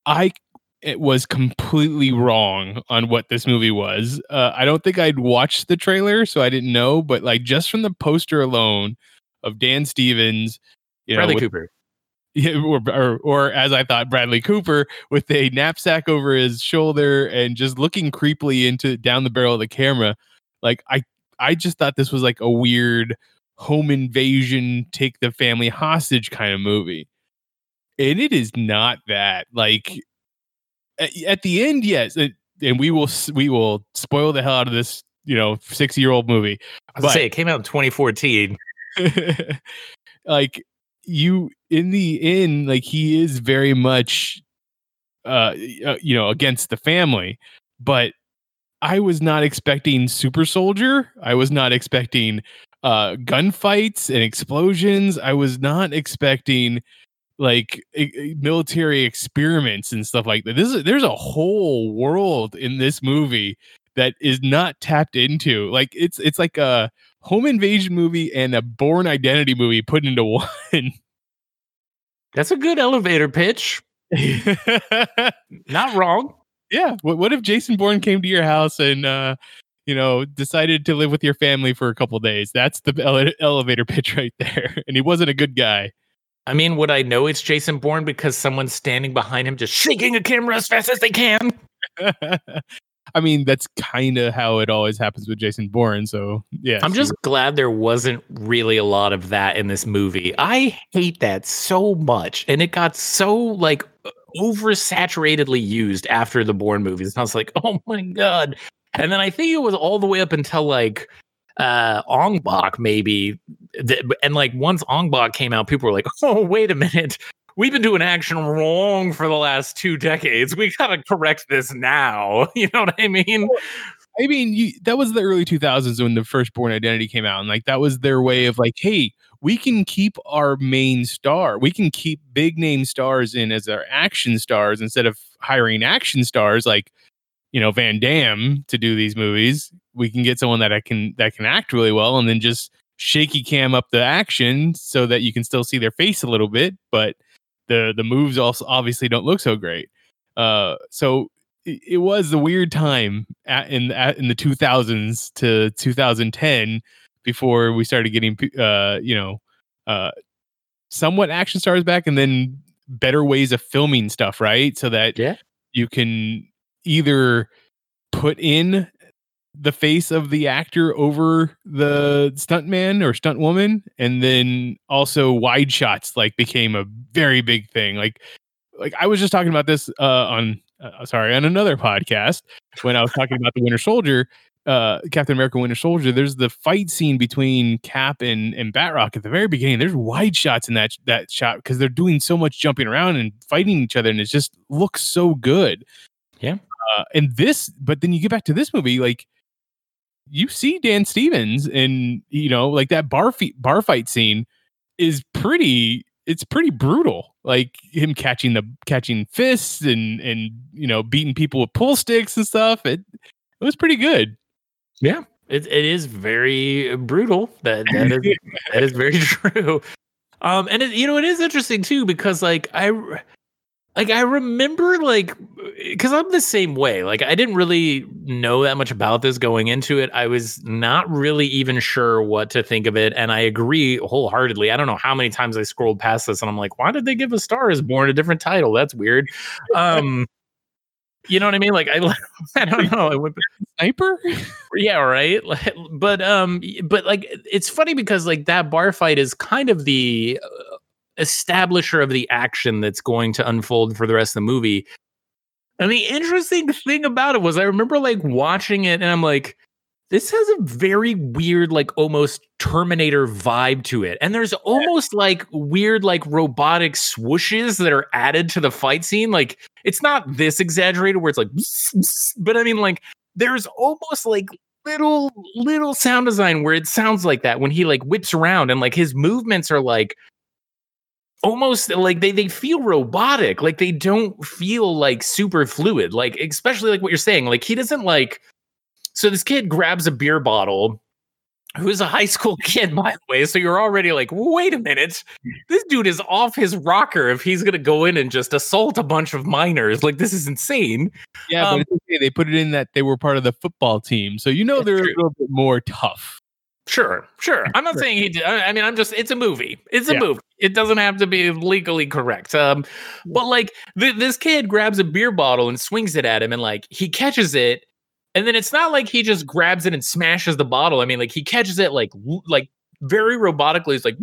I it was completely wrong on what this movie was. Uh, I don't think I'd watched the trailer, so I didn't know. But like just from the poster alone of Dan Stevens, you Bradley know, with, Cooper, yeah, or, or, or as I thought, Bradley Cooper with a knapsack over his shoulder and just looking creepily into down the barrel of the camera. Like I, I just thought this was like a weird home invasion, take the family hostage kind of movie. And it is not that. Like at the end, yes, it, and we will we will spoil the hell out of this, you know, six year old movie. I was but, say it came out in 2014. like you in the end, like he is very much, uh, uh, you know, against the family, but I was not expecting super soldier. I was not expecting uh gunfights and explosions. I was not expecting like military experiments and stuff like that. This is there's a whole world in this movie that is not tapped into. Like it's it's like a home invasion movie and a Bourne Identity movie put into one. That's a good elevator pitch. not wrong. Yeah. What, what if Jason Bourne came to your house and uh you know, decided to live with your family for a couple days. That's the ele- elevator pitch right there. And he wasn't a good guy. I mean, would I know it's Jason Bourne because someone's standing behind him just shaking a camera as fast as they can? I mean, that's kind of how it always happens with Jason Bourne. So yeah, I'm just glad there wasn't really a lot of that in this movie. I hate that so much, and it got so like oversaturatedly used after the Bourne movies. And I was like, oh my god. And then I think it was all the way up until like uh Ong Bak maybe. And like once Ong Bak came out, people were like, oh wait a minute. We've been doing action wrong for the last two decades. We gotta correct this now. You know what I mean? I mean, you, that was the early 2000s when the first Bourne Identity came out, and like that was their way of like, hey, we can keep our main star, we can keep big name stars in as our action stars instead of hiring action stars like you know Van Damme to do these movies. We can get someone that I can that can act really well, and then just shaky cam up the action so that you can still see their face a little bit, but the the moves also obviously don't look so great. Uh, so it, it was a weird time at, in at, in the 2000s to 2010 before we started getting uh you know uh somewhat action stars back and then better ways of filming stuff right so that Yeah. you can either put in the face of the actor over the stuntman or stunt woman and then also wide shots like became a very big thing. Like like i was just talking about this uh on uh, sorry on another podcast when i was talking about the winter soldier uh captain america winter soldier. There's the fight scene between cap and and Batroc at the very beginning. There's wide shots in that that shot because they're doing so much jumping around and fighting each other and it just looks so good. Yeah. uh, and this but then you get back to this movie like you see Dan Stevens and you know like that bar fi- bar fight scene is pretty it's pretty brutal like him catching the catching fists and and you know beating people with pull sticks and stuff it it was pretty good Yeah, it, it is very brutal. That that is that is very true. Um, and it, you know it is interesting too because like I r- like I remember like because I'm the same way. Like I didn't really know that much about this going into it. I was not really even sure what to think of it, and I agree wholeheartedly. I don't know how many times I scrolled past this, and I'm like, why did they give a Star Is Born a different title? That's weird. Um, you know what I mean? Like I, I don't know. I went sniper yeah right but um but like it's funny because like that bar fight is kind of the uh, establisher of the action that's going to unfold for the rest of the movie. And the interesting thing about it was i remember like watching it and i'm like this has a very weird like almost terminator vibe to it. And there's almost like weird like robotic swooshes that are added to the fight scene. Like it's not this exaggerated where it's like but i mean like there's almost like little little sound design where it sounds like that when he like whips around and like his movements are like almost like they they feel robotic like they don't feel like super fluid like especially like what you're saying like he doesn't like so this kid grabs a beer bottle who's a high school kid by the way so you're already like wait a minute this dude is off his rocker if he's gonna go in and just assault a bunch of minors like this is insane yeah Um, okay. they put it in that they were part of the football team so you know they're true. a little bit more tough Sure, sure. I'm not saying he did. I mean, I'm just. It's a movie. It's a Yeah. movie. It doesn't have to be legally correct. Um, but like th- this kid grabs a beer bottle and swings it at him, and like he catches it, and then it's not like he just grabs it and smashes the bottle. I mean, like he catches it like like very robotically. It's like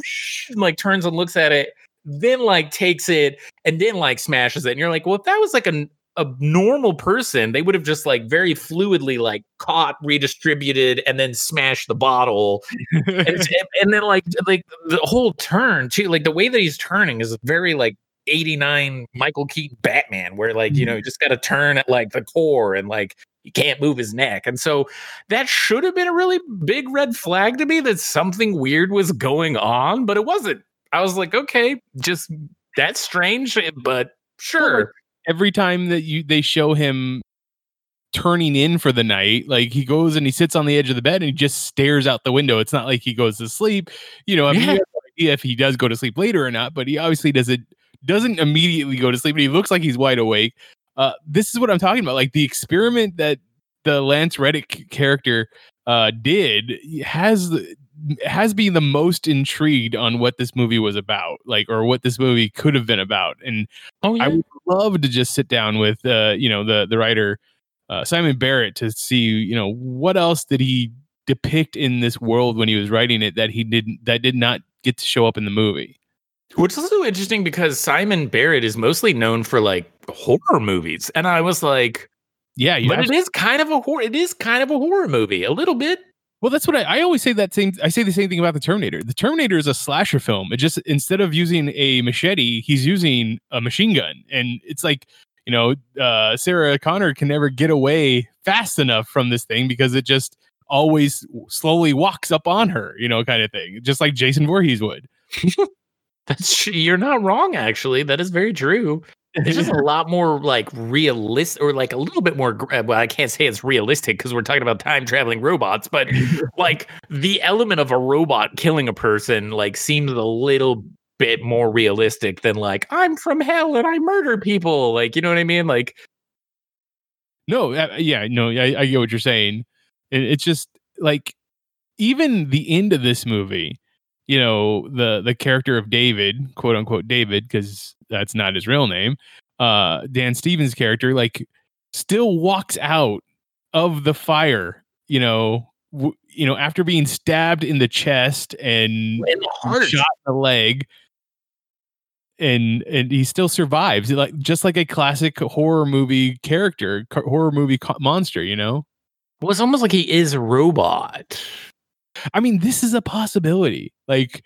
and, like turns and looks at it, then like takes it and then like smashes it. And you're like, well, if that was like a a normal person, they would have just like very fluidly like caught, redistributed, and then smashed the bottle. and, and then like like the whole turn too, like the way that he's turning is very like 89 Michael Keaton Batman, where like, you know, mm-hmm. you just gotta turn at like the core and like he can't move his neck. And so that should have been a really big red flag to me that something weird was going on, but it wasn't. I was like, okay, just that's strange, but sure. Every time that you they show him turning in for the night like he goes and he sits on the edge of the bed and he just stares out the window. It's not like he goes to sleep. You know i mean Yeah. idea if he does go to sleep later or not but he obviously doesn't doesn't immediately go to sleep and he looks like he's wide awake. Uh this is what i'm talking about like the experiment that the lance reddick character uh did has has been the most intrigued on what this movie was about, like, or what this movie could have been about. And Oh I would love to just sit down with, uh, you know, the the writer uh, Simon Barrett to see, you know, what else did he depict in this world when he was writing it that he didn't that did not get to show up in the movie. Which is also interesting because Simon Barrett is mostly known for like horror movies. And I was like, Yeah, you but have- it is kind of a horror. It is kind of a horror movie, a little bit. Well, that's what I, I always say. That same I say the same thing about the Terminator. The Terminator is a slasher film. It just instead of using a machete, he's using a machine gun, and it's like you know, uh, Sarah Connor can never get away fast enough from this thing because it just always slowly walks up on her, you know, kind of thing, just like Jason Voorhees would. That's you're not wrong, actually. That is very true. It's just a lot more like realistic, or like a little bit more. uh, Well, I can't say it's realistic because we're talking about time traveling robots, but like the element of a robot killing a person like seems a little bit more realistic than like I'm from hell and I murder people. Like you know what I mean? Like No, uh, yeah, no, I, I get what you're saying. It, it's just like even the end of this movie, you know, the the character of David, quote unquote David, because that's not his real name. Uh, Dan Stevens' character, like, still walks out of the fire. You know, w- you know, after being stabbed in the chest and in the heart. shot in the leg and and he still survives like just like a classic horror movie character horror movie co- monster you know Well, it's almost like he is a robot. I mean this is a possibility like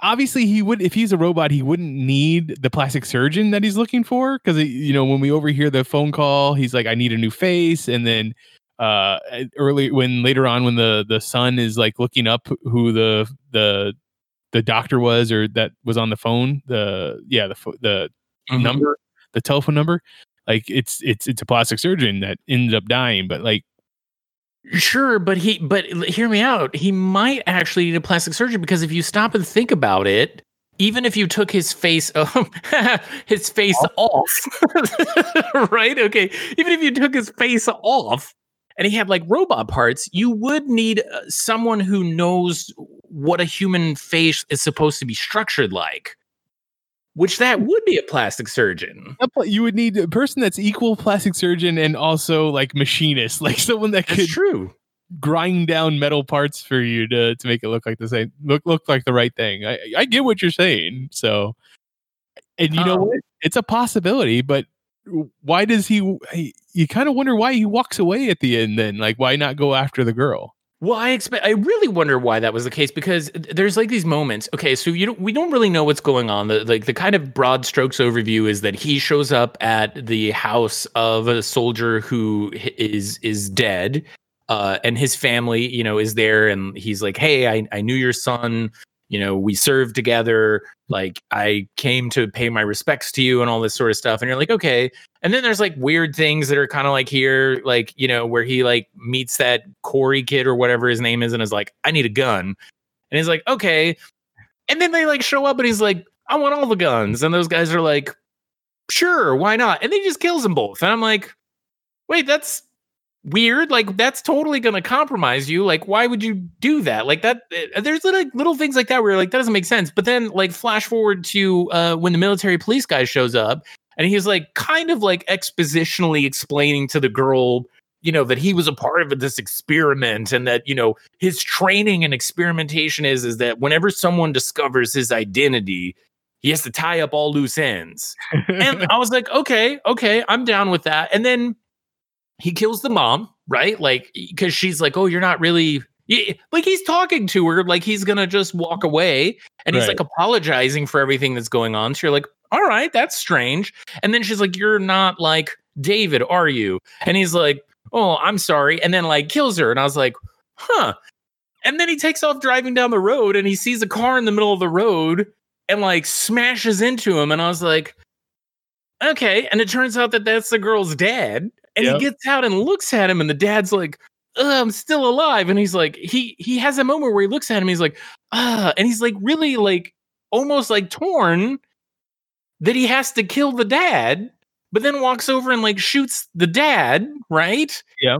obviously he would if he's a robot he wouldn't need the plastic surgeon that he's looking for because you know when we overhear the phone call he's like i need a new face and then uh early when later on when the the son is like looking up who the the the doctor was or that was on the phone the yeah the the Mm-hmm. number the telephone number like it's it's it's a plastic surgeon that ended up dying but like Sure, but he but hear me out. He might actually need a plastic surgeon because if you stop and think about it, even if you took his face um, his face off, right? Okay, even if you took his face off and he had like robot parts, you would need uh, someone who knows what a human face is supposed to be structured like. Which that would be a plastic surgeon. you would need a person that's equal plastic surgeon and also like machinist like someone that That's could true. grind down metal parts for you to to make it look like the same look look like the right thing i i get what you're saying so and you know Oh. what it's a possibility but why does he he- you kind of wonder why he walks away at the end then like why not go after the girl Well, I expect. I really wonder why that was the case because there's like these moments. Okay, so you don't, we don't really know what's going on. The like the kind of broad strokes overview is that he shows up at the house of a soldier who is is dead, uh, and his family, you know, is there, and he's like, "Hey, I I knew your son. You know, we served together. Like, I came to pay my respects to you, and all this sort of stuff." And you're like, "Okay." And then there's like weird things that are kind of like here, like, you know, where he like meets that Corey kid or whatever his name is and is like, I need a gun. And he's like, okay. And then they like show up and he's like, I want all the guns. And those guys are like, sure, why not? And then he just kills them both. And I'm like, wait, that's weird. Like, that's totally going to compromise you. Like, why would you do that? Like, that, uh, there's little, little things like that where you're like, that doesn't make sense. But then, like, flash forward to uh, when the military police guy shows up and he's like kind of like expositionally explaining to the girl you know that he was a part of this experiment and that you know his training and experimentation is is that whenever someone discovers his identity he has to tie up all loose ends and i was like okay okay i'm down with that and then he kills the mom right? Like because she's like oh you're not really like he's talking to her like he's gonna just walk away and he's Right. like apologizing for everything that's going on. So you're like all right that's strange. And then she's like you're not like david are you? And he's like oh i'm sorry and then like kills her and i was like huh. And then he takes off driving down the road and he sees a car in the middle of the road and like smashes into him and i was like okay and it turns out that that's the girl's dad and Yep. he gets out and looks at him and the dad's like "Ugh, i'm still alive and he's like he he has a moment where he looks at him he's like ah and he's like really like almost like torn that he has to kill the dad but then walks over and like shoots the dad right Yeah.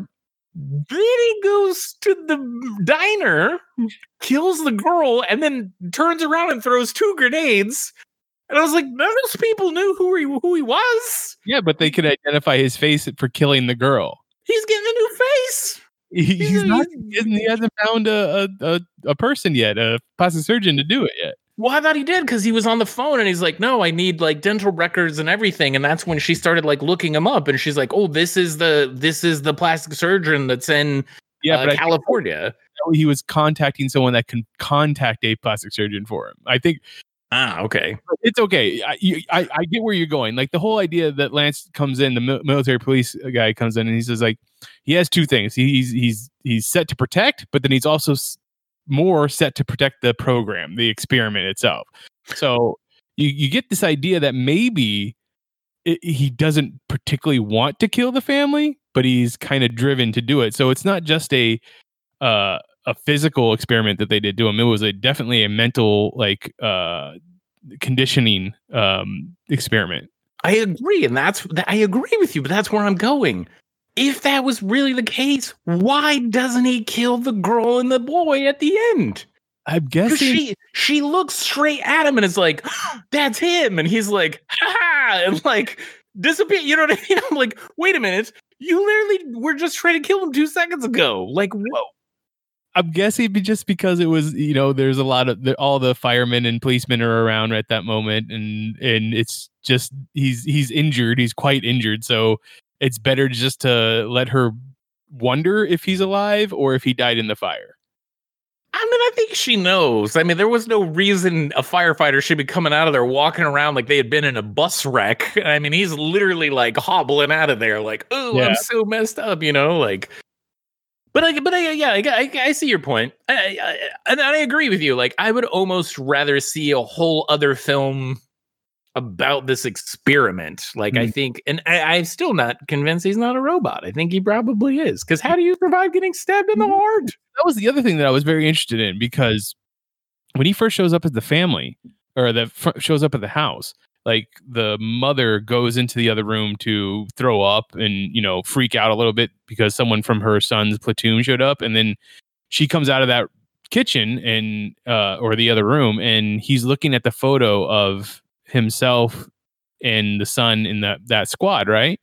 Then he goes to the diner, kills the girl, and then turns around and throws two grenades. And I was like, none of those people knew who he who he was. Yeah, but they could identify his face for killing the girl. He's getting a new face. He, he's not. He hasn't, he hasn't found a, a, a, person yet, a plastic surgeon to do it yet. Well, I thought he did because he was on the phone and he's like, no, I need like dental records and everything. And that's when she started like looking him up and she's like, oh, this is the this is the plastic surgeon that's in Yeah, uh, California. he was contacting someone that can contact a plastic surgeon for him. I think Ah, okay. it's okay. I, you, I, I get where you're going. Like the whole idea that Lance comes in, the mil- military police guy comes in, and he says like he has two things. He's he's he's set to protect, but then he's also more set to protect the program, the experiment itself. So you you get this idea that maybe it, he doesn't particularly want to kill the family, but he's kind of driven to do it. So it's not just a uh, a physical experiment that they did to him. It was a definitely a mental like uh, conditioning um, experiment. I agree, and that's that, I agree with you, but that's where I'm going. If that was really the case, why doesn't he kill the girl and the boy at the end? I'm guessing. she she looks straight at him and is like, "That's him," and he's like, "Ha ha," and like disappear. You know what I mean? I'm like, wait a minute, you literally were just trying to kill him two seconds ago. Like, whoa. I'm guessing be just because it was you know there's a lot of the, all the firemen and policemen are around at that moment and and it's just he's he's injured he's quite injured so it's better just to let her wonder if he's alive or if he died in the fire. I mean, I think she knows. I mean, there was no reason a firefighter should be coming out of there walking around like they had been in a bus wreck. I mean, he's literally like hobbling out of there, like, "Oh, Yeah. I'm so messed up," you know, like. But I, but I, yeah, I, I, I see your point, I, I, and I agree with you. Like, I would almost rather see a whole other film about this experiment. Like, I Mm. think, and I, I'm still not convinced he's not a robot. I think he probably is. Because how do you survive getting stabbed in the heart? that was the other thing that I was very interested in because when he first shows up at the family or that shows up at the house, like the mother goes into the other room to throw up and you know freak out a little bit because someone from her son's platoon showed up, and then she comes out of that kitchen and uh, or the other room, and he's looking at the photo of himself and the son in that that squad, right?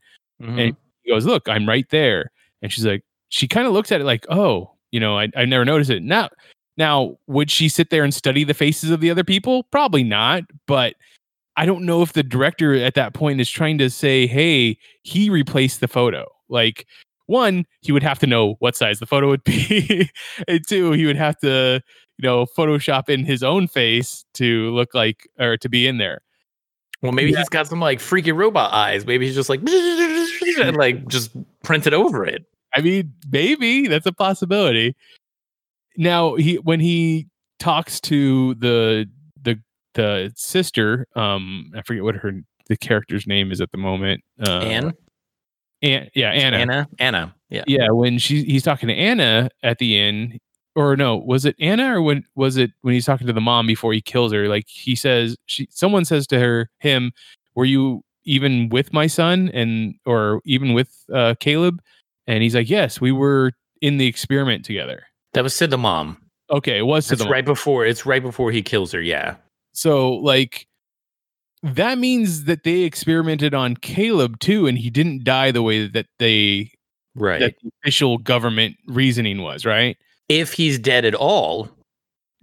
And he goes, Look, I'm right there. And she's like, She kind of looks at it like, Oh, you know, I, I never noticed it. Now, now, would she sit there and study the faces of the other people? Probably not. But I don't know if the director at that point is trying to say, Hey, he replaced the photo. Like, one, he would have to know what size the photo would be. and two, he would have to, you know, Photoshop in his own face to look like or to be in there. Well, maybe Yeah. he's got some like freaky robot eyes. Maybe he's just like and like just printed over it. I mean, maybe that's a possibility. Now he when he talks to the the sister, um, I forget what her the character's name is at the moment. Uh, Anne, An- yeah, Anna. Anna, Anna. Yeah. Yeah, when she he's talking to Anna at the end, or no, was it Anna or when was it when he's talking to the mom before he kills her? Like he says, she someone says to her, him, were you even with my son and or even with uh, Caleb? And he's like, yes, we were in the experiment together. That was Sid the mom. Okay, it was to the right before. It's right before he kills her. Yeah. So like that means that they experimented on Caleb too, and he didn't die the way that they Right. that the official government reasoning was, right? if he's dead at all,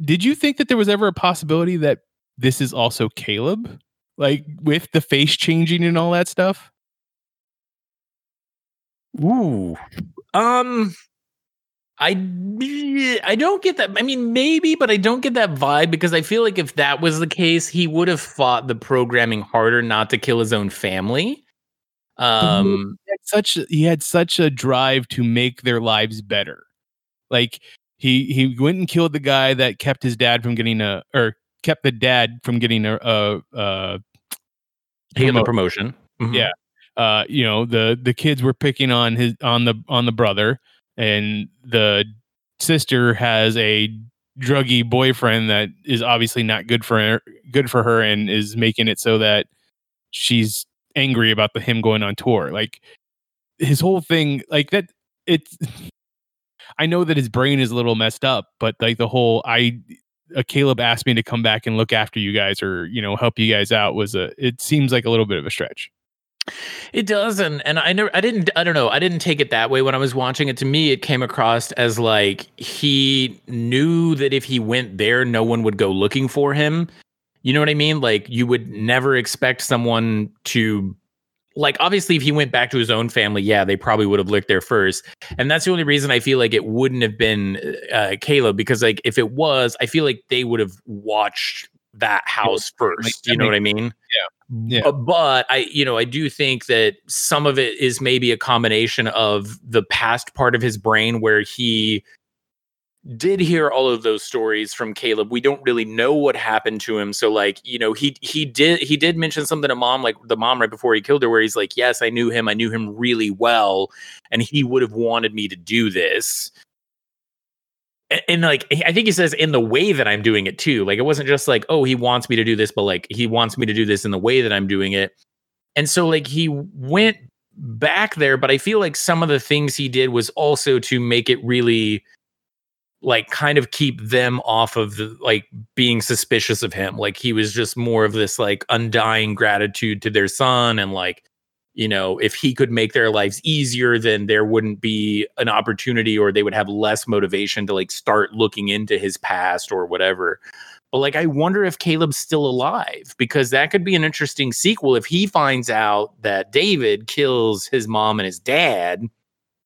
Did you think that there was ever a possibility that this is also Caleb? Like with the face changing and all that stuff? Ooh. Um I I don't get that. I mean, maybe, but I don't get that vibe because I feel like if that was the case, he would have fought the programming harder not to kill his own family. Um He had such he had such a drive to make their lives better. Like he he went and killed the guy that kept his dad from getting a or kept the dad from getting a, a he got the promotion. Mhm. Yeah. uh you know the the kids were picking on his on the on the brother and the sister has a druggy boyfriend that is obviously not good for her good for her and is making it so that she's angry about the him going on tour like his whole thing like that it's I know that his brain is a little messed up, but like the whole I uh, Caleb asked me to come back and look after you guys or you know help you guys out was a it seems like a little bit of a stretch. It does, and and I never, I didn't, I don't know, I didn't take it that way when I was watching it. To me, it came across as like he knew that if he went there, no one would go looking for him. You know what I mean? Like you would never expect someone to, like obviously, if he went back to his own family, yeah, they probably would have looked there first, and that's the only reason I feel like it wouldn't have been uh, Caleb because like if it was, I feel like they would have watched that house first. Like, you know what I mean? Yeah. Bu- But I, you know, I do think that some of it is maybe a combination of the past part of his brain where he did hear all of those stories from Caleb. We don't really know what happened to him. So like, you know, he he did he did mention something to mom, like the mom right before he killed her, where he's like, Yes, I knew him, I knew him really well, and he would have wanted me to do this. And, like I think he says in the way that I'm doing it too. Like it wasn't just like, oh, he wants me to do this, but like he wants me to do this in the way that I'm doing it. And so like he went back there, but I feel like some of the things he did was also to make it really like kind of keep them off of the like being suspicious of him. Like he was just more of this like undying gratitude to their son and like you know, if he could make their lives easier, then there wouldn't be an opportunity or they would have less motivation to like start looking into his past or whatever. But like, I wonder if Caleb's still alive because that could be an interesting sequel if he finds out that David kills his mom and his dad.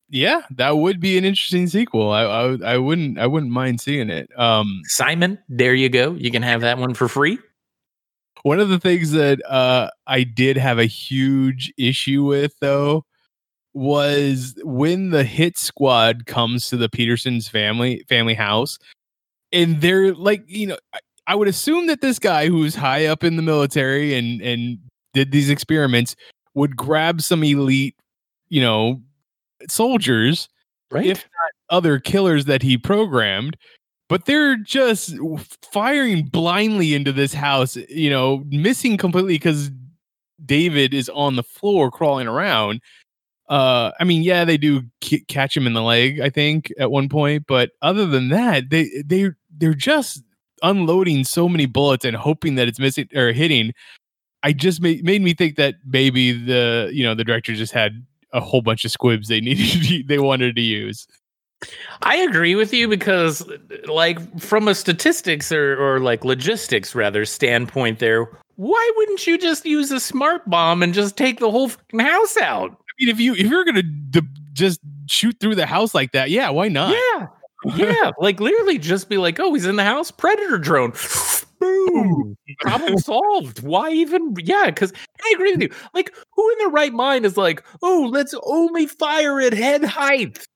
Yeah, that would be an interesting sequel. I I, I wouldn't I wouldn't mind seeing it. Um, Simon, there you go. You can have that one for free. One of the things that uh, I did have a huge issue with though was when the hit squad comes to the Petersons family family house and they're like you know I, I would assume that this guy who's high up in the military and and did these experiments would grab some elite you know soldiers Right. if not other killers that he programmed but they're just firing blindly into this house you know missing completely because david is on the floor crawling around. Uh i mean yeah they do k- catch him in the leg i think at one point but other than that they they they're just unloading so many bullets and hoping that it's missing or hitting. I just made, made me think that maybe the you know the director just had a whole bunch of squibs they needed to, they wanted to use I agree with you because, like, from a statistics or, or like logistics rather standpoint, there, why wouldn't you just use a smart bomb and just take the whole fucking house out? I mean, if you if you're gonna d- just shoot through the house like that, yeah, why not? Yeah, yeah, like literally just be like, oh, he's in the house, predator drone, boom, problem solved. Why even? Yeah, because I agree with you. Like, who in their right mind is like, oh, let's only fire at head height?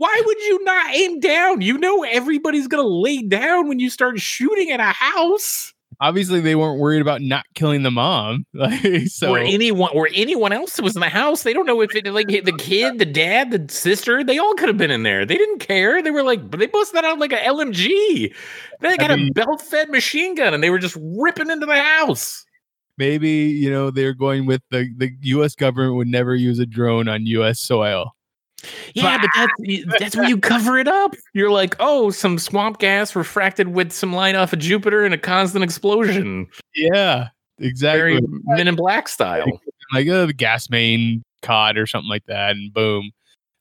Why would you not aim down? You know everybody's gonna lay down when you start shooting at a house. Obviously, they weren't worried about not killing the mom. Like, so or anyone or anyone else that was in the house. They don't know if it like the kid, the dad, the sister, they all could have been in there. They didn't care. They were like, but they busted that out like a LMG. They got I a mean- belt fed machine gun and they were just ripping into the house. maybe you know they're going with the the U.S. government would never use a drone on U.S. soil. Yeah, but that's that's when you cover it up. You're like, oh, some swamp gas refracted with some light off of Jupiter and a constant explosion. Yeah, exactly. Very Men in Black style. like uh, the gas main caught or something like that, and boom.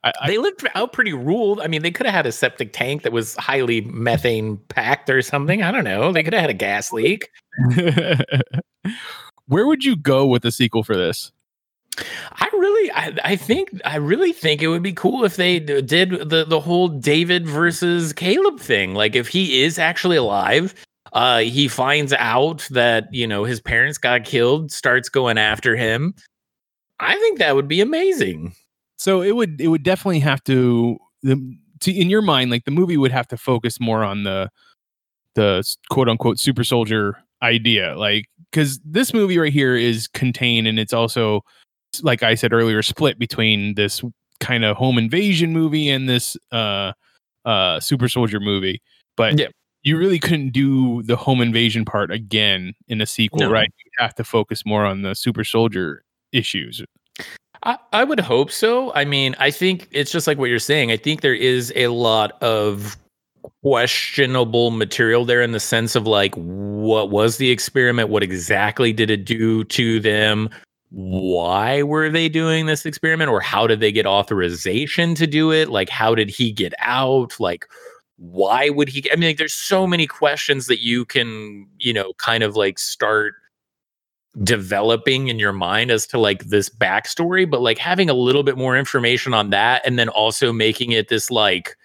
I, I, They lived out pretty ruled. I mean, they could have had a septic tank that was highly methane packed or something. I don't know. They could have had a gas leak. Where would you go with the sequel for this? I really, I, I think, I really think it would be cool if they did the the whole David versus Caleb thing. Like, if he is actually alive, uh, he finds out that you know his parents got killed, starts going after him. I think that would be amazing. So it would it would definitely have to the to, in your mind like the movie would have to focus more on the the quote unquote super soldier idea like because this movie right here is contained and it's also like I said earlier split between this kind of home invasion movie and this uh uh super soldier movie but Yeah. you really couldn't do the home invasion part again in a sequel No. right you have to focus more on the super soldier issues I, I would hope so. I mean, I think it's just like what you're saying. I think there is a lot of questionable material there in the sense of like what was the experiment what exactly did it do to them why were they doing this experiment or how did they get authorization to do it like how did he get out like why would he i mean like, there's so many questions that you can you know kind of like start developing in your mind as to like this backstory but like having a little bit more information on that and then also making it this like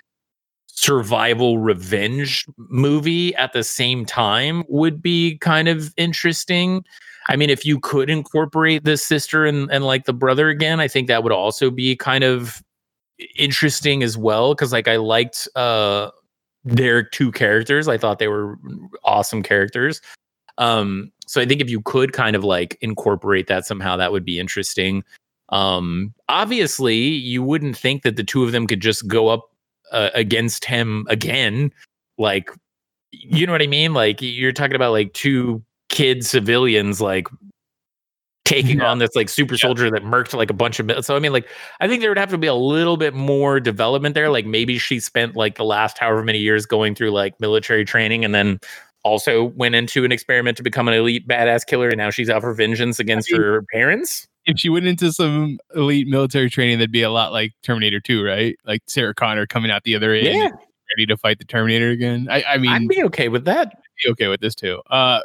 survival revenge movie at the same time would be kind of interesting. I mean, if you could incorporate the sister and, and like the brother again, I think that would also be kind of interesting as well. Cause like I liked uh their two characters. I thought they were awesome characters. Um, so I think if you could kind of like incorporate that somehow, that would be interesting. Um, obviously, you wouldn't think that the two of them could just go up uh, against him again like you know what i mean like you're talking about like two kid civilians like taking yeah. on this like super soldier yeah. that murked like a bunch of so i mean like i think there would have to be a little bit more development there like maybe she spent like the last however many years going through like military training and then also went into an experiment to become an elite badass killer and now she's out for vengeance against I mean, her parents if she went into some elite military training, that'd be a lot like Terminator 2, right? Like Sarah Connor coming out the other end, yeah. ready to fight the Terminator again. I, I mean, I'd be okay with that. Be okay with this too. Uh,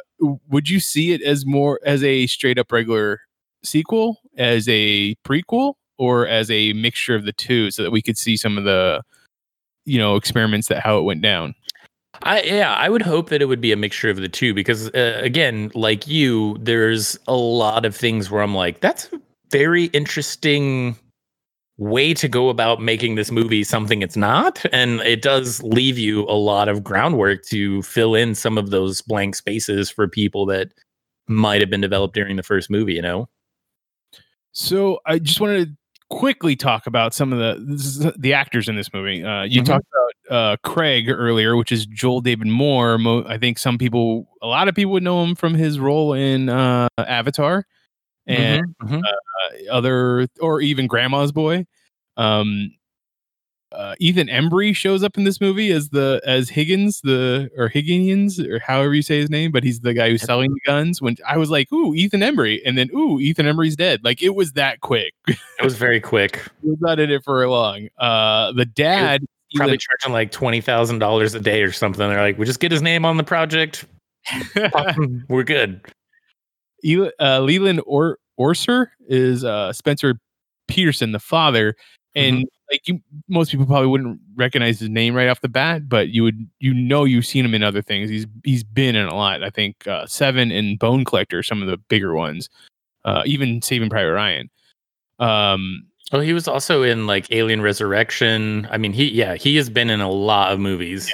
would you see it as more as a straight up regular sequel, as a prequel, or as a mixture of the two, so that we could see some of the, you know, experiments that how it went down? I yeah, I would hope that it would be a mixture of the two because uh, again, like you, there's a lot of things where I'm like, that's very interesting way to go about making this movie something it's not, and it does leave you a lot of groundwork to fill in some of those blank spaces for people that might have been developed during the first movie. You know. So I just wanted to quickly talk about some of the the actors in this movie. Uh, you mm-hmm. talked about uh, Craig earlier, which is Joel David Moore. Mo- I think some people, a lot of people would know him from his role in uh, Avatar and mm-hmm. mm-hmm. Uh, other, or even Grandma's Boy. Um, uh, Ethan Embry shows up in this movie as the as Higgins, the or Higgins, or however you say his name, but he's the guy who's selling the guns. When I was like, "Ooh, Ethan Embry," and then, "Ooh, Ethan Embry's dead." Like it was that quick. It was very quick. he was not in it for long. Uh, the dad probably charging like twenty thousand dollars a day or something. They're like, "We just get his name on the project, we're good." Uh, Leland or- Orser is uh, Spencer Peterson, the father, and mm-hmm like you most people probably wouldn't recognize his name right off the bat, but you would you know you've seen him in other things. He's he's been in a lot. I think uh, Seven and Bone Collector, some of the bigger ones. Uh, even Saving Private Ryan. Um, oh, he was also in like Alien Resurrection. I mean, he yeah, he has been in a lot of movies.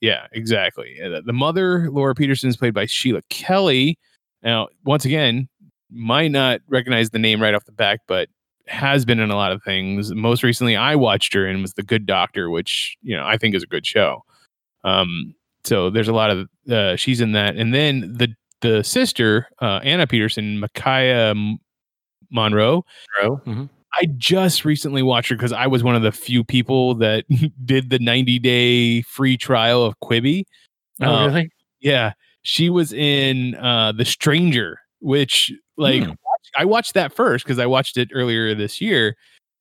Yeah, yeah exactly. The mother, Laura Peterson, is played by Sheila Kelley. Now, once again, might not recognize the name right off the back, but has been in a lot of things. Most recently, I watched her and was The Good Doctor, which you know I think is a good show. Um, so there's a lot of uh, she's in that, and then the the sister uh, Anna Peterson, Maika Monroe. Monroe. Mm-hmm. I just recently watched her because I was one of the few people that did the 90 day free trial of Quibi. Oh, um, really? Yeah, she was in uh, The Stranger, which like hmm. I watched that first because I watched it earlier this year.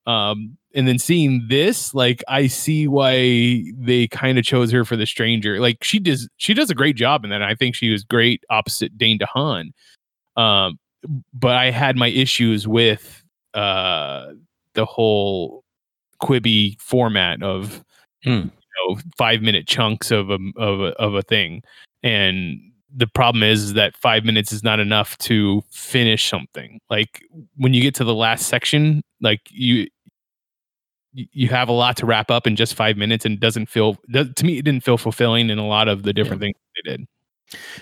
Um, and then seeing this, like I see why they kind of chose her for the stranger. Like she does, she does a great job in that. I think she was great opposite Dane DeHaan. Um, but I had my issues with uh the whole Quibi format of hmm. you know five minute chunks of a of a, of a thing, and the problem is, is that five minutes is not enough to finish something. Like when you get to the last section, like you you have a lot to wrap up in just five minutes, and it doesn't feel to me it didn't feel fulfilling in a lot of the different yeah. things they did.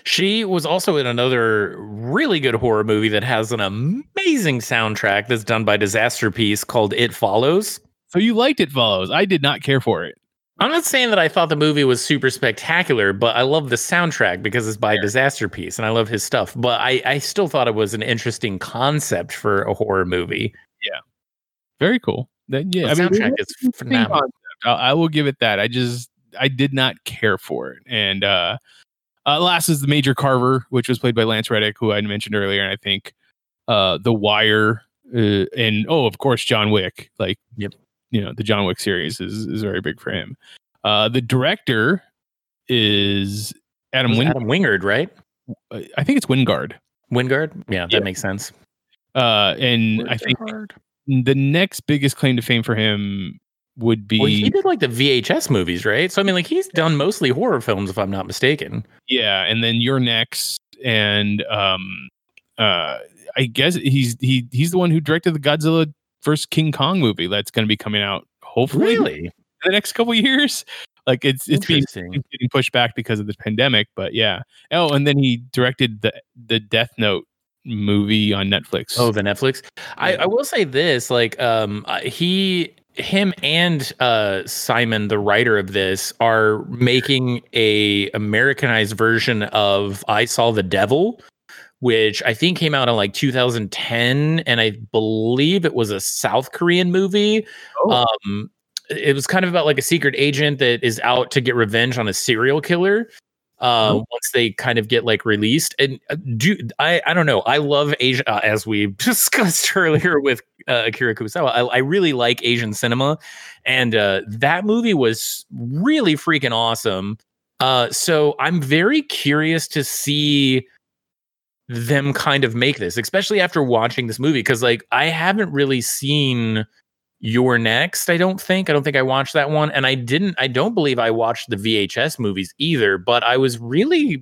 She was also in another really good horror movie that has an amazing soundtrack that's done by Disasterpeace called It Follows. So you liked It Follows. I did not care for it. I'm not saying that I thought the movie was super spectacular, but I love the soundtrack because it's by yeah. Disasterpeace and I love his stuff. But I, I still thought it was an interesting concept for a horror movie. Yeah. Very cool. That yeah, The I mean, soundtrack is phenomenal. I, I will give it that. I just I did not care for it. And uh, uh last is the Major Carver, which was played by Lance Reddick, who I mentioned earlier, and I think uh The Wire uh, and oh, of course, John Wick. Like, Yep. You know, the John Wick series is is very big for him. Uh, the director is Adam It was Wing. Adam Wingard, right? I think it's Wingard. Wingard. Yeah, that Yeah. makes sense. Uh, and I think the next biggest claim to fame for him would be Well, he did like the VHS movies, right? So I mean, like he's done mostly horror films, if I'm not mistaken. yeah, and then you're next, and um, uh, I guess he's he he's the one who directed the Godzilla vs King Kong movie that's going to be coming out hopefully Really in the next couple years. Like it's it's being pushed back because of the pandemic, but yeah. Oh, and then he directed the the Death Note movie on Netflix. Oh, the Netflix. I. I will say this: like, um, he, him, and uh, Simon, the writer of this, are making a Americanized version of "I Saw the Devil," which I think came out in like 2010, and I believe it was a South Korean movie. Oh. Um, it was kind of about like a secret agent that is out to get revenge on a serial killer. Uh, Oh. once they kind of get like released, and uh, do I? I don't know. I love Asian, uh, as we discussed earlier with uh, Akira Kurosawa. I, I really like Asian cinema, and uh, that movie was really freaking awesome. Uh, so I'm very curious to see them kind of make this, especially after watching this movie, because like I haven't really seen You're Next i don't think. I don't think i watched that one and i didn't i don't believe i watched the vhs movies either but i was really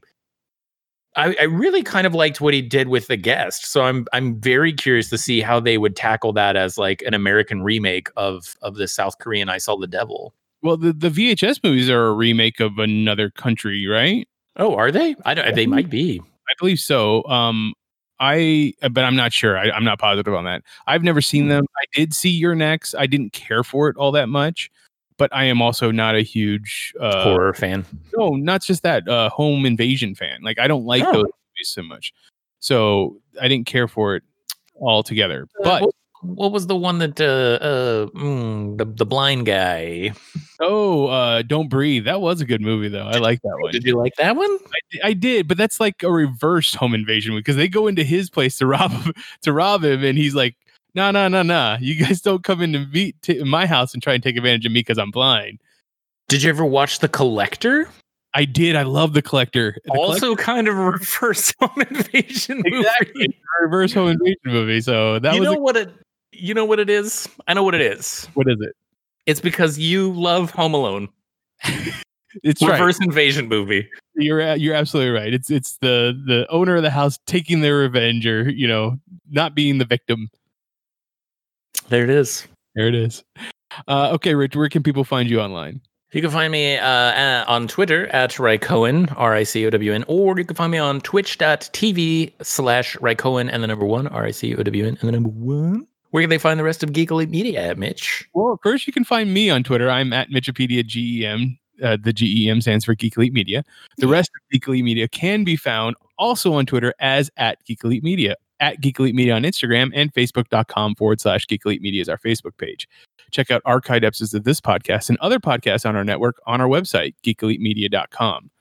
I, I really kind of liked what he did with the guest so i'm i'm very curious to see how they would tackle that as like an american remake of of the south korean i saw the devil. Well, the the VHS movies are a remake of another country, right? oh are they? I don't they might be I believe so. Um, I but I'm not sure. I, I'm not positive on that. I've never seen Hmm. them. I did see You're Next. I didn't care for it all that much, but I am also not a huge uh, horror fan No, not just that. Uh, home invasion fan. Like I don't like Oh. those movies so much, so I didn't care for it altogether. Uh, But what was the one that uh, uh mm, the, the blind guy oh, uh, Don't Breathe. That was a good movie though. I like that one. did you like that one I, I did, but that's like a reverse home invasion because they go into his place to rob him, to rob him, and he's like, "No, no, no, no! You guys don't come into me to my house and try and take advantage of me because I'm blind." did you ever watch the collector I did. I love the collector. The also kind of a reverse home invasion movie. Exactly. Reverse home invasion movie. So that you was know a- what it you know what it is? I know what it is. what is it? It's because you love Home Alone. It's right. Reverse invasion movie. You're you're absolutely right. It's it's the the owner of the house taking their revenge, or you know, not being the victim. There it is. There it is. Uh, okay, Rich, where can people find you online? You can find me uh, on Twitter at Ricown, R I C O W N, or you can find me on twitch.tv slash Ricown and the number one, R I C O W N and the number one. Where can they find the rest of Geek Elite Media at, Mitch? Well, of course, you can find me on Twitter. I'm at Mitchopedia GEM. Uh, the GEM stands for Geek Elite Media. The rest of Geek Elite Media can be found also on Twitter as at Geek Elite Media, at Geek Elite Media on Instagram, and Facebook.com forward slash Geek Elite Media is our Facebook page. Check out archived episodes of this podcast and other podcasts on our network on our website, geekelitemedia.com.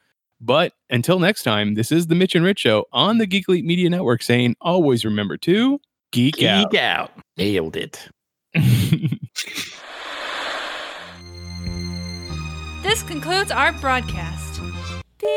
But until next time, this is the Mitch and Rich Show on the Geek Elite Media Network saying always remember to geek, out. Geek out. Nailed it. This concludes our broadcast. Beep.